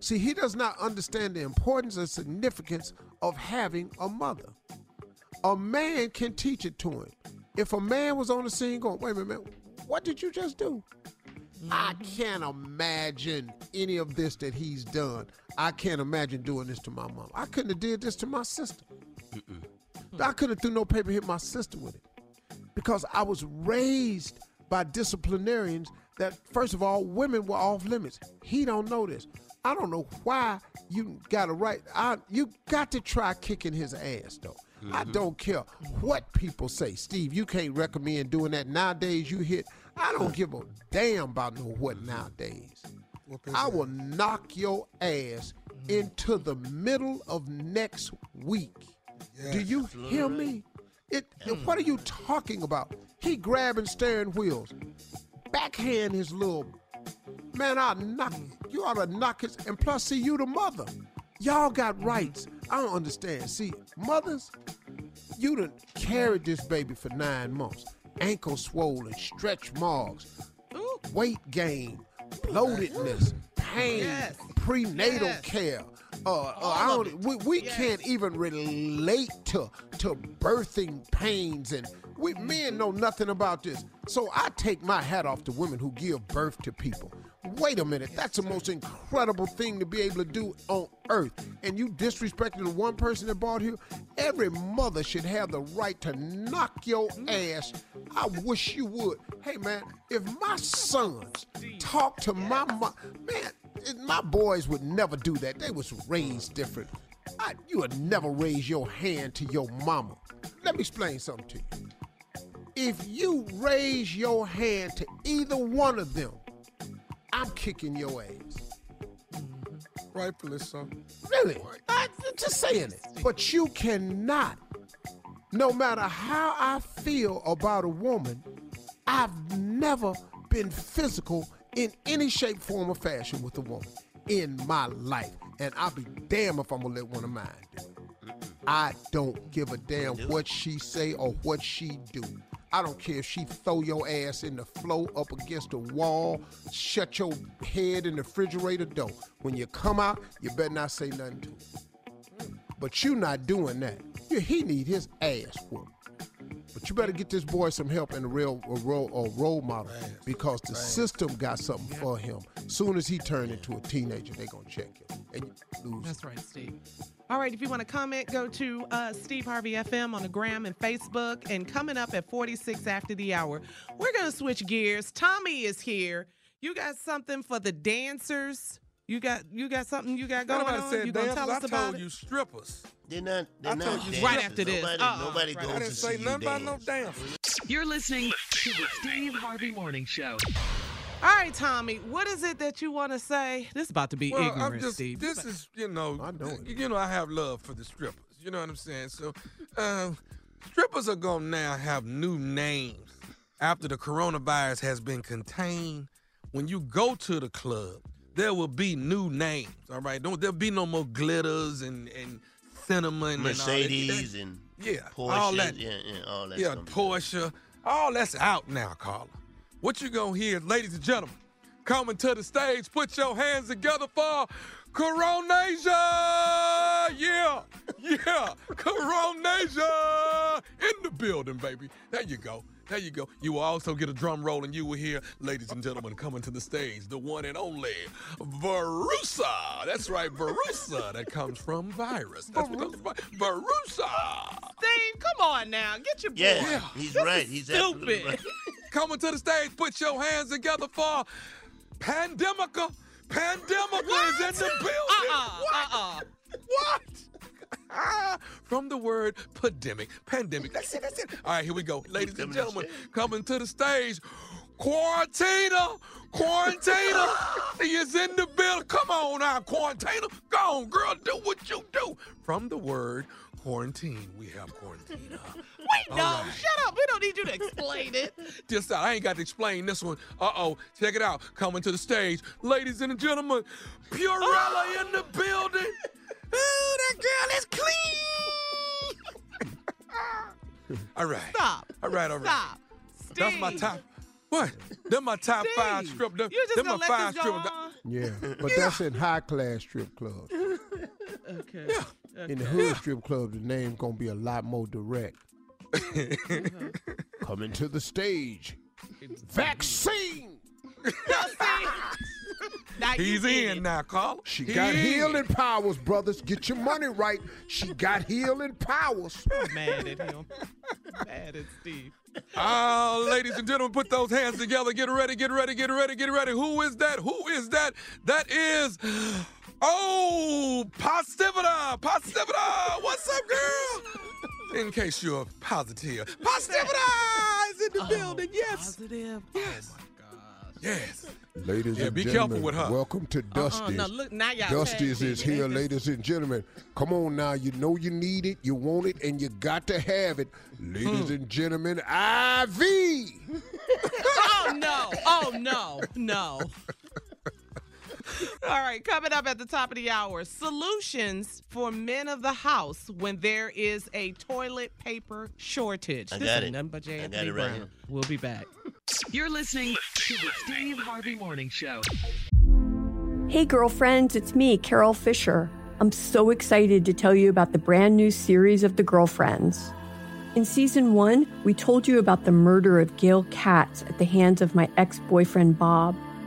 See, he does not understand the importance and significance of having a mother. A man can teach it to him. If a man was on the scene going, wait a minute, man, what did you just do? I mm-hmm. can't imagine any of this that he's done. I can't imagine doing this to my mom. I couldn't have did this to my sister. I couldn't have threw no paper hit my sister with it. Because I was raised by disciplinarians that first of all, women were off limits. He don't know this. I don't know why you got to right. I, you got to try kicking his ass though. I mm-hmm. don't care what people say. Steve, you can't recommend doing that nowadays. You hit. I don't give a damn about no what mm-hmm. nowadays. I will knock your ass mm-hmm. into the middle of next week. Do you hear me? It. What are you talking about? He grabbing steering wheels, backhand his little man. I knock you ought to knock his. And plus, see you the mother. Y'all got rights. I don't understand. See, mothers, you done carried this baby for nine months. Ankle swollen, stretch marks, weight gain, bloatedness, pain, prenatal care. Uh, uh, I don't, we, we can't even relate to to birthing pains and we men know nothing about this. So I take my hat off to women who give birth to people. Wait a minute, that's the most incredible thing to be able to do on earth. And you disrespecting the one person that bought here? Every mother should have the right to knock your ass. I wish you would. Hey man, if my sons talk to my mom, man, my boys would never do that. They was raised different. I, you would never raise your hand to your mama. Let me explain something to you. If you raise your hand to either one of them, I'm kicking your ass. Mm-hmm. Rightfully so. Really? I, am just saying it. But you cannot, no matter how I feel about a woman, I've never been physical in any shape, form, or fashion with a woman in my life. And I'll be damn if I'm gonna let one of mine do it. I don't give a damn what she say or what she do. I don't care if she throw your ass in the floor up against the wall, shut your head in the refrigerator door. When you come out, you better not say nothing to her. But you not doing that. Yeah, he need his ass whooped. But you better get this boy some help and a real a role, a role model because the system got something for him. Soon as he turn into a teenager, they gonna check him and you lose. That's right, Steve. All right, if you want to comment, go to uh, Steve Harvey FM on the gram and Facebook. And coming up at 46 after the hour, we're going to switch gears. Tommy is here. You got something for the dancers? You got you got something you got going Nobody on? said you gonna tell us I about told it? you strippers. They're not. They're I not told you dancers. right after this. Nobody, Uh-uh, nobody right goes I didn't see say you nothing about dance. no dancers. You're listening to the Steve Harvey Morning Show. All right, Tommy, what is it that you want to say? This is about to be Well, ignorant, I'm just, Steve. This is, you know, I know it. you know, I have love for the strippers. You know what I'm saying? So, uh, strippers are gonna now have new names after the coronavirus has been contained. When you go to the club, there will be new names. All right, don't there'll be no more glitters and and cinnamon, and all that. Mercedes and yeah, Porsche. all that. Yeah, yeah, all that. Yeah, stuff. Porsche. All that's out now, Carla. What you gonna hear, ladies and gentlemen? Coming to the stage, put your hands together for Coronasia! Yeah, yeah, Coronasia in the building, baby. There you go. There you go. You will also get a drum roll, and you will hear, ladies and gentlemen, coming to the stage, the one and only Verusa. That's right, Verusa. That comes from virus. That's what comes from Verusa. Steve, come on now. Get your boy. Yeah, he's This right. He's stupid. absolutely right. Coming to the stage, put your hands together for Pandemica. Pandemica is in the building. Uh-uh, uh-uh. What? From the word pandemic. Pandemic. That's it, that's it. All right, here we go. Ladies and gentlemen, coming to the stage, Quarantina. Quarantina. he is in the building. Come on now, Quarantina. Go on, girl. Do what you do. From the word quarantine, we have Quarantina. Wait, no, All right. shut up. We don't need you to explain it. Just I ain't got to explain this one. Uh oh, check it out. Coming to the stage, ladies and gentlemen, Purella in the building. Ooh, that girl is clean. all right. Stop. All right, all right. Stop. That's my top. What? Them my top five Steve, strip. Them, you just them gonna my let five strip. Yeah, but that's in high class strip clubs. Okay. In the hood strip clubs, the name gonna be a lot more direct. Coming to the stage, vaccine. Now He's in it. now, Carl. She He got in. healing powers, brothers. Get your money right. She got healing powers. I'm mad at him. mad at Steve. Ah, ladies and gentlemen, put those hands together. Get ready, get ready, get ready, get ready. Who is that? Who is that? That is. Oh, Positivita! Positivita! What's up, girl? In case you're positive. Positivity is in the building, yes. Positive. Yes. Yes. Ladies Yeah, and be gentlemen, careful with her. welcome to Dusty's. no, look, now y'all Dusty's is here, Ain't ladies and gentlemen. Come on now, you know you need it, you want it, and you got to have it. Ladies Hmm. and gentlemen, IV. oh no! Oh no! No. All right, coming up at the top of the hour, solutions for men of the house when there is a toilet paper shortage. I This got ain't it. Nothing but J. I got it right Brown. here. We'll be back. You're listening to the Steve Harvey Morning Show. Hey, girlfriends, it's me, Carol Fisher. I'm so excited to tell you about the brand new series of The Girlfriends. In season one, we told you about the murder of Gail Katz at the hands of my ex boyfriend, Bob.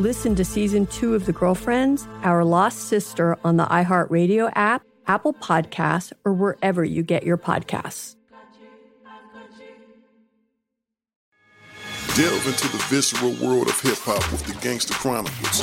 Listen to season two of The Girlfriends, Our Lost Sister on the iHeartRadio app, Apple Podcasts, or wherever you get your podcasts. Delve into the visceral world of hip hop with the Gangster Chronicles,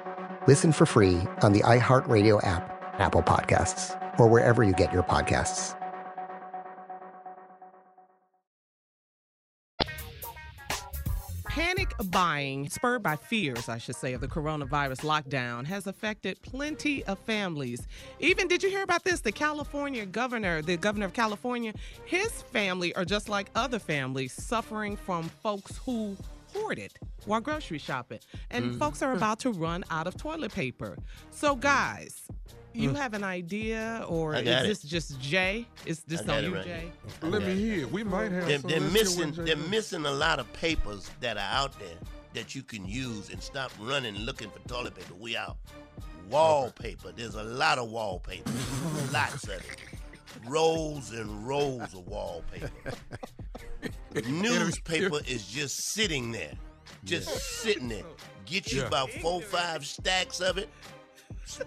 Listen for free on the iHeartRadio app, Apple Podcasts, or wherever you get your podcasts. Panic buying, spurred by fears, I should say, of the coronavirus lockdown, has affected plenty of families. Even, did you hear about this? The California governor, the governor of California, his family are just like other families suffering from folks who hoarded while grocery shopping. And Mm. folks are about to run out of toilet paper. So, guys, you Mm. have an idea, or is got it. this just Jay? Is this on you, right Jay? here. Let me it. hear. We might have They're, some. they're missing. They're missing a lot of papers that are out there that you can use and stop running looking for toilet paper. We out. Wallpaper. There's a lot of wallpaper. Lots of it. Rolls and rolls of wallpaper. Newspaper is just sitting there. Just sitting there. Get you Yeah. about four, five stacks of it.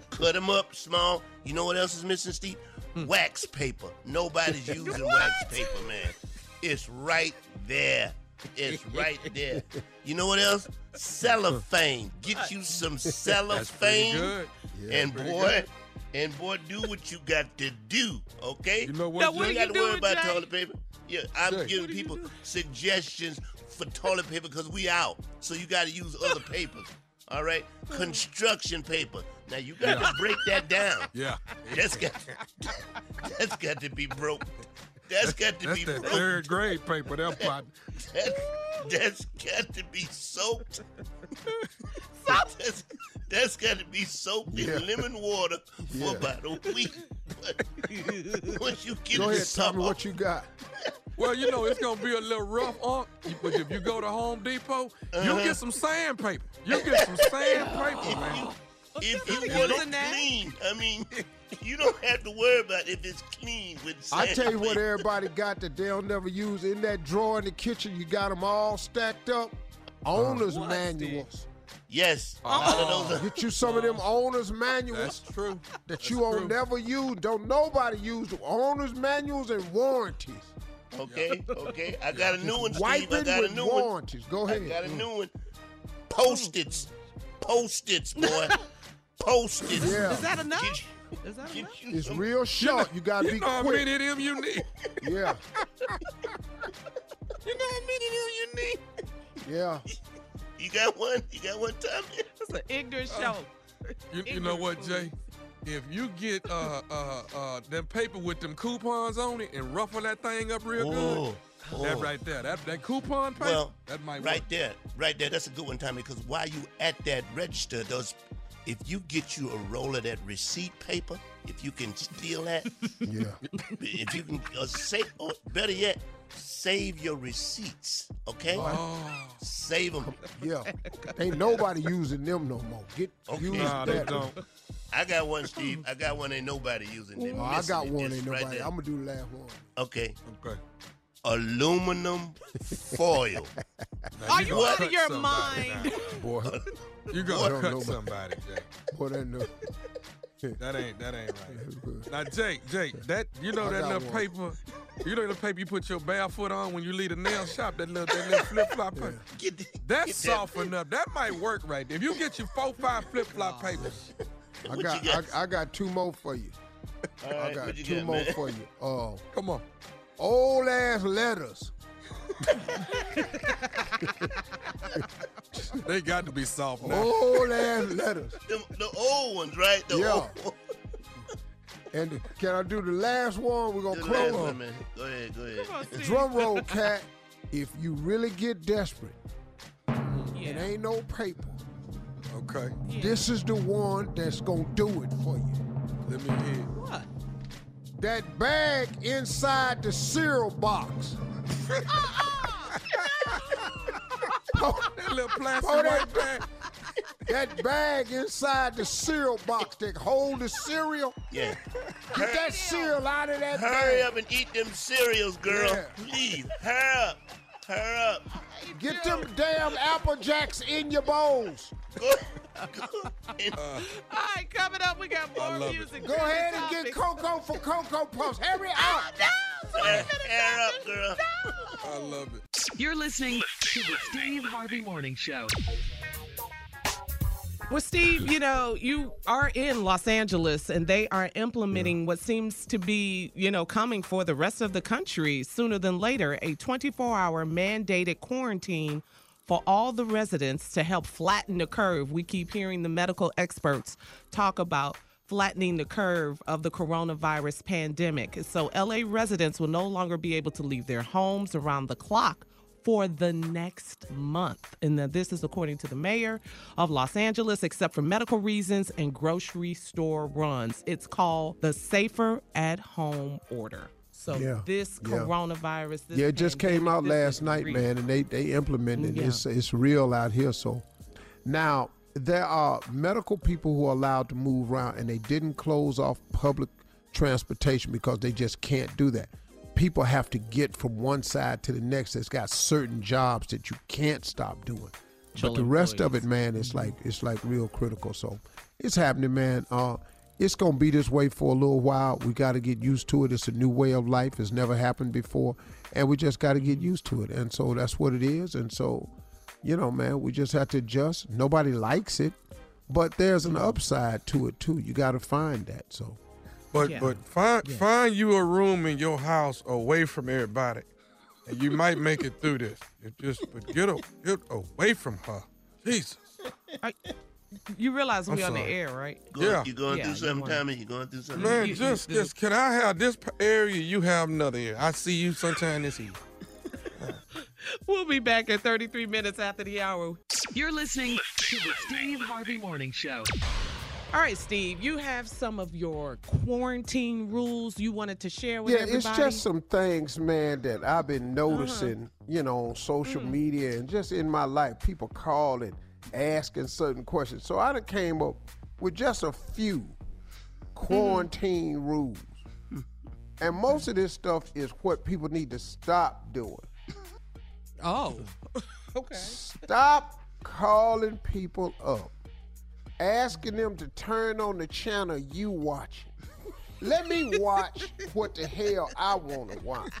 Cut them up small. You know what else is missing, Steve? Wax paper. Nobody's using wax paper, man. It's right there. It's right there. You know what else? Cellophane. Get you some cellophane. Yeah, and boy. And boy, do what you got to do. Okay? You know what, Now, what you do got to worry about Jay? toilet paper. Yeah, I'm Jay. giving people suggestions for toilet paper because we out. So you got to use other papers. All right, construction paper. Now you got Yeah. to break that down. Yeah. That's got that's got to be broke. That's got to That's be that broke. third grade paper, that part. That, that's got to be soaked. that's, that's got to be soaked Yeah. in lemon water for Yeah. about a week. But once you get Go ahead, tell top me what you got. Well, you know, it's gonna be a little rough on but if you go to Home Depot, you'll Uh-huh. get some sandpaper. You'll get some sandpaper, man. If you Using want it that? clean, I mean, you don't have to worry about if it's clean with I tell you what, everybody got that they'll never use in that drawer in the kitchen. You got them all stacked up. Uh, owner's What, manuals. Yes, a lot of those uh, are- Get you some of them owner's manuals. That's true. That you won't never use. Don't nobody use them. Owner's manuals and warranties. Okay, okay. I got a new one, Steve. Wipe I got a with new one. warranties. Go ahead. I got a mm. new one. Post-its. Post-its, boy. Post-its. Yeah. Is that enough? Get, Is that enough? you It's some- real short. You gotta be You know how many of them you need. Yeah, You know how many of them you need? yeah. You got one? You got one, Tommy? It's an ignorant show. You, you know what, Jay? If you get uh uh uh them paper with them coupons on it and ruffle that thing up real Oh, good, that oh. right there, that that coupon paper, Well, that might right work. there, right there. That's a good one, Tommy. Because while you at that register, those, if you get you a roll of that receipt paper, if you can steal that, Yeah. if you can uh, save, or better yet, save your receipts. Okay, Oh, save them. Yeah. Ain't nobody using them no more. Get Okay. use nah, that. don't. I got one, Steve. I got one. Ain't nobody using them. Oh, I got one. It's Ain't right nobody. there. I'm gonna do the last one. Okay, Okay. Aluminum foil. Now, Are you you out of your mind? Boy, now. You I gonna don't cut know, man. somebody, Jay. boy, that no. That ain't that ain't right. Now, Jake, Jake, that you know I that little one. paper, you know the paper you put your barefoot on when you leave the nail shop. That little that little flip flop paper. Get, the- That's get soft enough. That might work right there. If you get your four five flip flop papers, I got, got? I, I got two more for you. All I got you two got, more man? for you. Uh, come on. Old ass letters. They got to be soft now. Old ass letters. Them- the old ones, right? The Yeah. old, And can I do the last one? We're gonna the close last on. one, man. Go ahead, go ahead. Drum roll, cat. If you really get desperate, it ain't no paper. Okay. This is the one that's gonna do it for you. Let me hear. What? That bag inside the cereal box. Uh-uh. that little plastic white that, bag. that bag inside the cereal box that hold the cereal. Yeah. Get that cereal out of that Hurry bag. up and eat them cereals, girl. Yeah. Please, hurry up. Hurry up. Get them damn Apple Jacks in your bowls. Uh. All right, coming up, we got more love it. music. Go ahead and get Coco for Cocoa Puffs. Hurry up. Hair up, girl. I love it. You're listening to the Steve Harvey Morning Show. Well, Steve, you know, you are in Los Angeles and they are implementing what seems to be, you know, coming for the rest of the country sooner than later a 24 hour mandated quarantine for all the residents to help flatten the curve. We keep hearing the medical experts talk about flattening the curve of the coronavirus pandemic. So, LA residents will no longer be able to leave their homes around the clock for the next month. And this is according to the mayor of Los Angeles, except for medical reasons and grocery store runs. It's called the Safer at Home Order. So Yeah, this yeah. coronavirus, this Yeah, it just came out last night, real. man, and they they implemented it. Yeah. It's it's real out here. So now there are medical people who are allowed to move around, and they didn't close off public transportation because they just can't do that. People have to get from one side to the next. It's got certain jobs that you can't stop doing. Chill but the rest of it, man, it's like it's like real critical. So it's happening, man. Uh, it's gonna be this way for a little while. We got to get used to it. It's a new way of life. It's never happened before, and we just got to get used to it. And so that's what it is. And so, you know, man, we just have to adjust. Nobody likes it, but there's an upside to it too. You got to find that. So, But Yeah. but find find you a room in your house away from everybody, and you might make it through this. It just but get a, get away from her. Jesus. You realize I'm we on the air, right? Going, Yeah. You going Yeah, through you something, wanna- Tommy? You're going through something? Man, you- just you- just can I have this area? You have another area. I see you sometime this evening. We'll be back at 33 minutes after the hour. You're listening to the Steve Harvey Morning Show. All right, Steve, you have some of your quarantine rules you wanted to share with yeah, everybody. Yeah, it's just some things, man, that I've been uh-huh. noticing, you know, on social mm. media and just in my life. People call calling, asking certain questions. So I done came up with just a few quarantine rules. And most of this stuff is what people need to stop doing. Oh, okay. Stop calling people up, asking them to turn on the channel you watching. Let me watch what the hell I want to watch.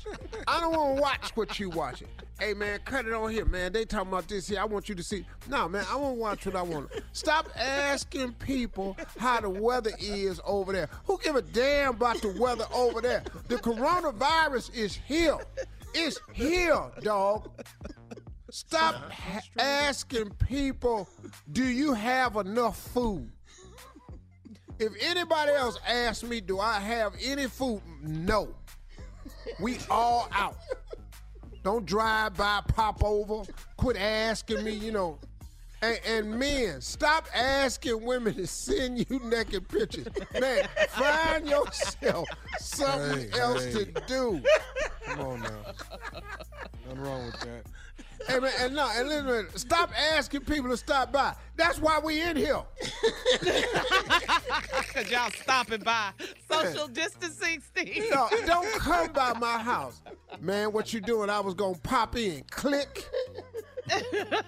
I don't want to watch what you watching. Hey man, cut it on here, man. They talking about this here. I want you to see. No, man, I want to watch what I want. Stop asking people how the weather is over there. Who give a damn about the weather over there? The coronavirus is here. It's here, dog. Stop asking people, do you have enough food? If anybody else asks me, do I have any food? No. We all out. Don't drive by, pop over, quit asking me, you know. And, and men, stop asking women to send you naked pictures. Man, find yourself something Hey, else hey. to do. Come on now. Nothing wrong with that. Hey man, and no, and listen, stop asking people to stop by. That's why we in here. Because y'all stopping by. Social distancing, Steve. No, don't come by my house. Man, what you doing? I was gonna pop in. Click.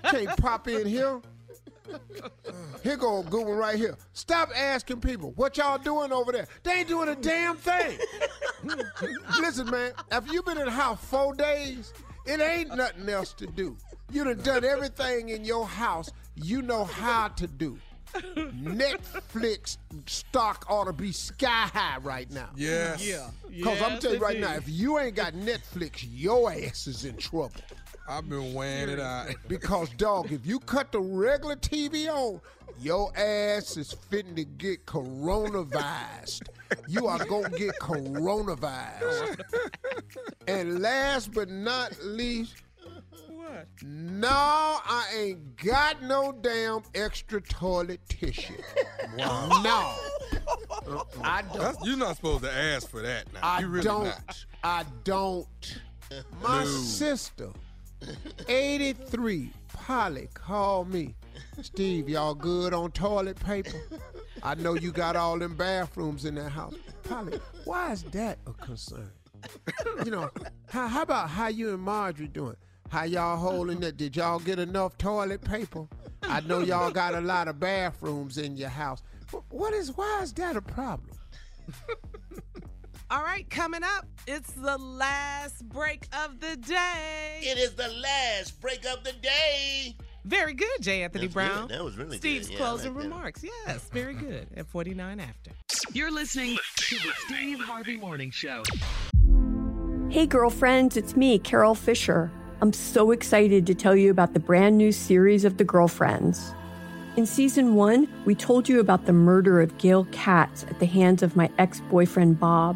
Can't pop in here. Here go a good one right here. Stop asking people what y'all doing over there. They ain't doing a damn thing. Listen, man, after you been in the house four days, it ain't nothing else to do. You done done everything in your house you know how to do. Netflix stock ought to be sky high right now. Yes. Yeah. Because I'm telling you right it now, if you ain't got Netflix, your ass is in trouble. I've been weighing it out. Because, dog, if you cut the regular TV on, your ass is fitting to get coronavirus. You are going to get coronavirus. and last but not least, What? no, I ain't got no damn extra toilet tissue. No. I don't. That's- you're not supposed to ask for that now. I you really don't. Not. I don't. My No. sister, 83, Polly, called me. Steve, y'all good on toilet paper? I know you got all them bathrooms in that house. Polly, why is that a concern? You know, how, how about how you and Marjorie doing? How y'all holding it? Did y'all get enough toilet paper? I know y'all got a lot of bathrooms in your house. What is, why is that a problem? All right, coming up, it's the last break of the day. It is the last break of the day. Very good, J. Anthony That's Brown. good. That was really good. Steve's Yeah, I closing that. remarks. Yes, very good. At 49 after. You're listening to the Steve Harvey Morning Show. Hey, girlfriends, it's me, Carole Fisher. I'm so excited to tell you about the brand new series of The Girlfriends. In season one, we told you about the murder of Gail Katz at the hands of my ex boyfriend, Bob.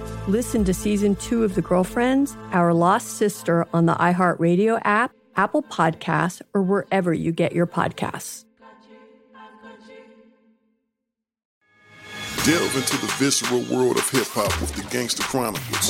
Listen to season two of The Girlfriends, Our Lost Sister on the iHeartRadio app, Apple Podcasts, or wherever you get your podcasts. Delve into the visceral world of hip hop with the Gangster Chronicles,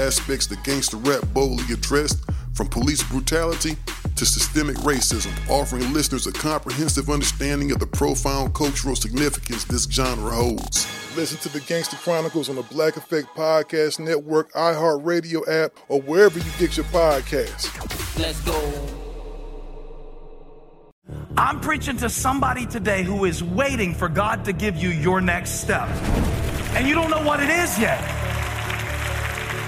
aspects that gangster rap boldly addressed, from police brutality to systemic racism, offering listeners a comprehensive understanding of the profound cultural significance this genre holds. Listen to the Gangster Chronicles on the Black Effect Podcast Network, iHeartRadio app, or wherever you get your podcasts. Let's go. I'm preaching to somebody today who is waiting for God to give you your next step. And you don't know what it is yet.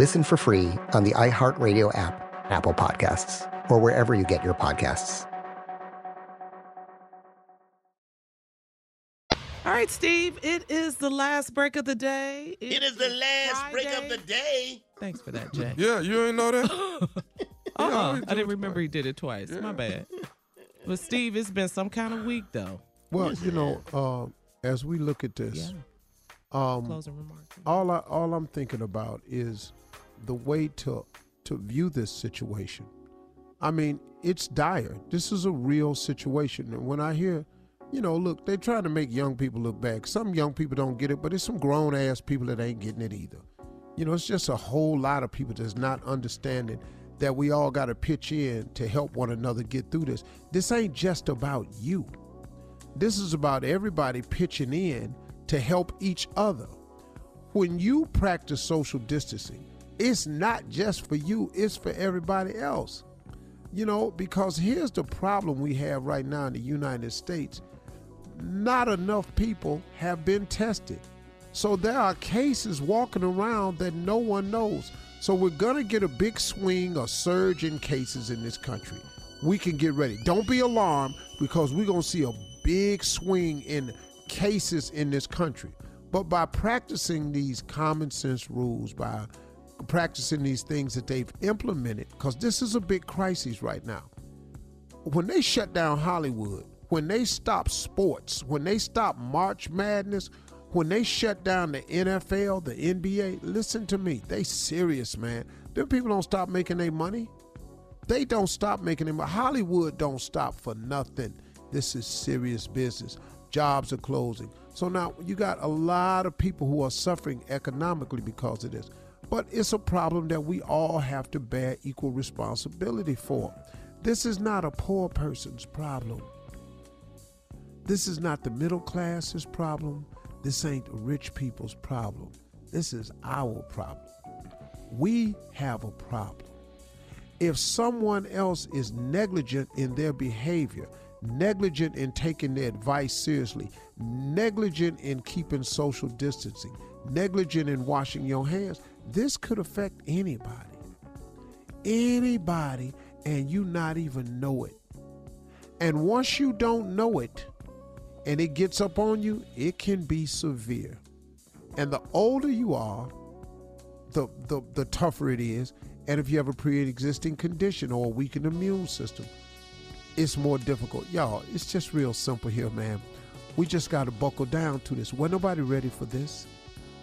Listen for free on the iHeartRadio app, Apple Podcasts, or wherever you get your podcasts. All right, Steve, it is the last break of the day. It is the last break of the day. Thanks for that, Jay. Yeah, you ain't know that? Uh-uh. I didn't remember he did it twice. My bad. But Steve, it's been some kind of week though. Well, you know, uh, as we look at this, um, Closing remarks. all I all I'm thinking about is the way to to view this situation. I mean, it's dire. This is a real situation, and when I hear, you know, look, they're trying to make young people look bad. Some young people don't get it, but it's some grown ass people that ain't getting it either. You know, it's just a whole lot of people that's not understanding that we all got to pitch in to help one another get through this. This ain't just about you. This is about everybody pitching in to help each other. When you practice social distancing, it's not just for you, it's for everybody else. You know, because here's the problem we have right now in the United States not enough people have been tested. So there are cases walking around that no one knows. So we're going to get a big swing or surge in cases in this country. We can get ready. Don't be alarmed because we're going to see a big swing in cases in this country. But by practicing these common sense rules, by practicing these things that they've implemented, because this is a big crisis right now. When they shut down Hollywood, when they stop sports, when they stop March Madness, when they shut down the NFL, the NBA, listen to me. They serious, man. Them people don't stop making their money. They don't stop making money. Hollywood don't stop for nothing. This is serious business. Jobs are closing. So now you got a lot of people who are suffering economically because of this. But it's a problem that we all have to bear equal responsibility for. This is not a poor person's problem. This is not the middle class's problem. This ain't rich people's problem. This is our problem. We have a problem. If someone else is negligent in their behavior, negligent in taking their advice seriously, negligent in keeping social distancing, negligent in washing your hands, this could affect anybody. Anybody, and you not even know it. And once you don't know it, and it gets up on you, it can be severe. And the older you are, the, the, the tougher it is. And if you have a pre existing condition or a weakened immune system, it's more difficult. Y'all, it's just real simple here, man. We just got to buckle down to this. Wasn't nobody ready for this?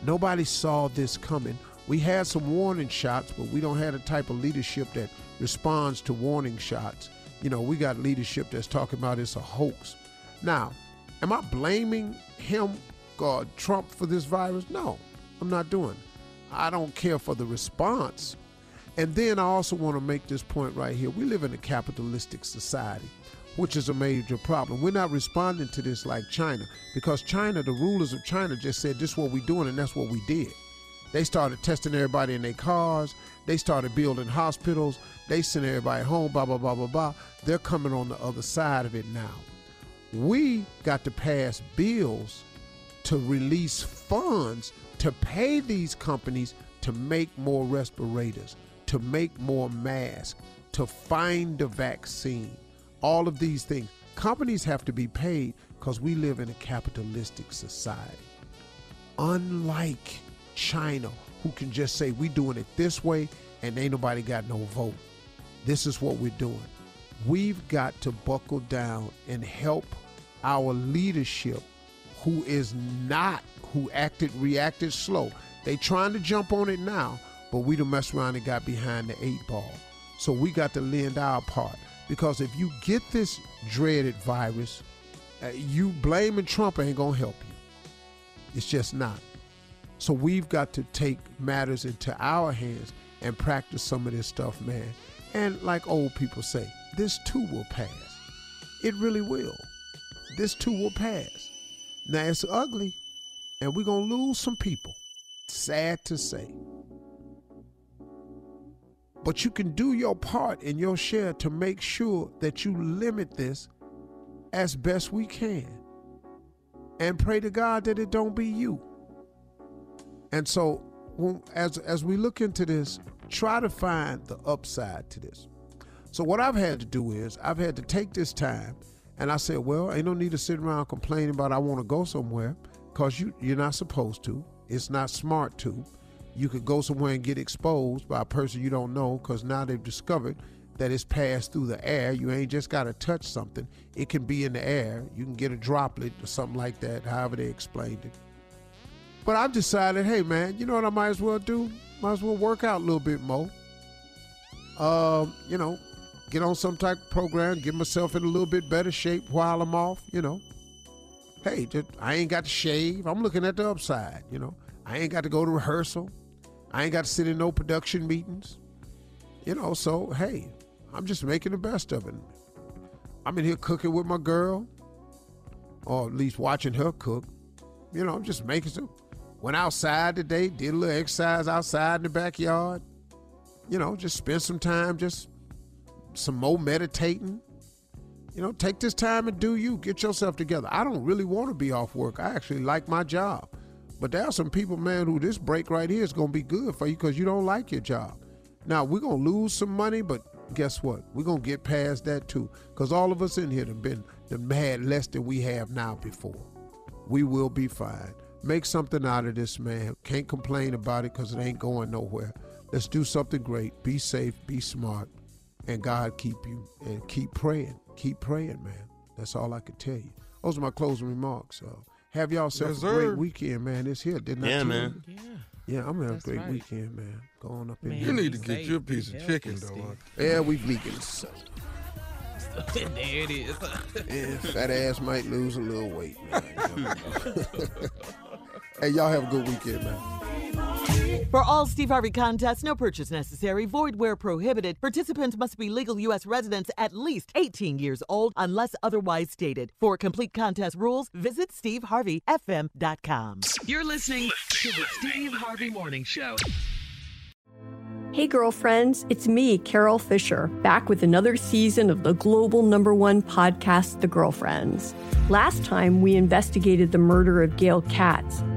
Nobody saw this coming. We had some warning shots, but we don't have the type of leadership that responds to warning shots. You know, we got leadership that's talking about it's a hoax. Now, am I blaming him, God, Trump, for this virus? No, I'm not doing. I don't care for the response. And then I also want to make this point right here. We live in a capitalistic society which is a major problem. We're not responding to this like China because China, the rulers of China just said this is what we're doing and that's what we did. They started testing everybody in their cars. They started building hospitals. They sent everybody home, blah, blah, blah, blah, blah. They're coming on the other side of it now. We got to pass bills to release funds to pay these companies to make more respirators, to make more masks, to find a vaccine. All of these things. Companies have to be paid because we live in a capitalistic society. Unlike China, who can just say, we doing it this way and ain't nobody got no vote. This is what we're doing. We've got to buckle down and help our leadership who is not, who acted, reacted slow. They trying to jump on it now, but we done mess around and got behind the eight ball. So we got to lend our part. Because if you get this dreaded virus, uh, you blaming Trump ain't gonna help you. It's just not. So we've got to take matters into our hands and practice some of this stuff, man. And like old people say, this too will pass. It really will. This too will pass. Now it's ugly, and we're gonna lose some people. Sad to say. But you can do your part in your share to make sure that you limit this as best we can. And pray to God that it don't be you. And so as as we look into this, try to find the upside to this. So what I've had to do is I've had to take this time and I said, well, ain't no need to sit around complaining about I want to go somewhere because you you're not supposed to. It's not smart to. You could go somewhere and get exposed by a person you don't know because now they've discovered that it's passed through the air. You ain't just got to touch something. It can be in the air. You can get a droplet or something like that, however they explained it. But I've decided, hey man, you know what I might as well do? Might as well work out a little bit more. Um, you know, get on some type of program, get myself in a little bit better shape while I'm off, you know. Hey, just, I ain't got to shave. I'm looking at the upside, you know. I ain't got to go to rehearsal. I ain't got to sit in no production meetings. You know, so hey, I'm just making the best of it. I'm in here cooking with my girl, or at least watching her cook. You know, I'm just making some. Went outside today, did a little exercise outside in the backyard. You know, just spend some time, just some more meditating. You know, take this time and do you. Get yourself together. I don't really want to be off work. I actually like my job. But there are some people, man, who this break right here is going to be good for you because you don't like your job. Now, we're going to lose some money, but guess what? We're going to get past that too because all of us in here have been the mad less than we have now before. We will be fine. Make something out of this, man. Can't complain about it because it ain't going nowhere. Let's do something great. Be safe, be smart, and God keep you. And keep praying. Keep praying, man. That's all I can tell you. Those are my closing remarks. Uh, have y'all self Yes, a great weekend, man. It's here, didn't I? Yeah, man. you? Yeah, I'm gonna have a great right. weekend, man. Going up in Man, here. You need to get safe, you a be piece of chicken, though. Steve. Yeah, we vegan. So, there it is. yeah, fat ass might lose a little weight. Man. hey, y'all have a good weekend, man. For all Steve Harvey contests, no purchase necessary, void where prohibited. Participants must be legal U.S. residents at least 18 years old unless otherwise stated. For complete contest rules, visit SteveHarveyFM.com. You're listening to the Steve Harvey Morning Show. Hey, girlfriends, it's me, Carole Fisher, back with another season of the global number one podcast, The Girlfriends. Last time, we investigated the murder of Gail Katz.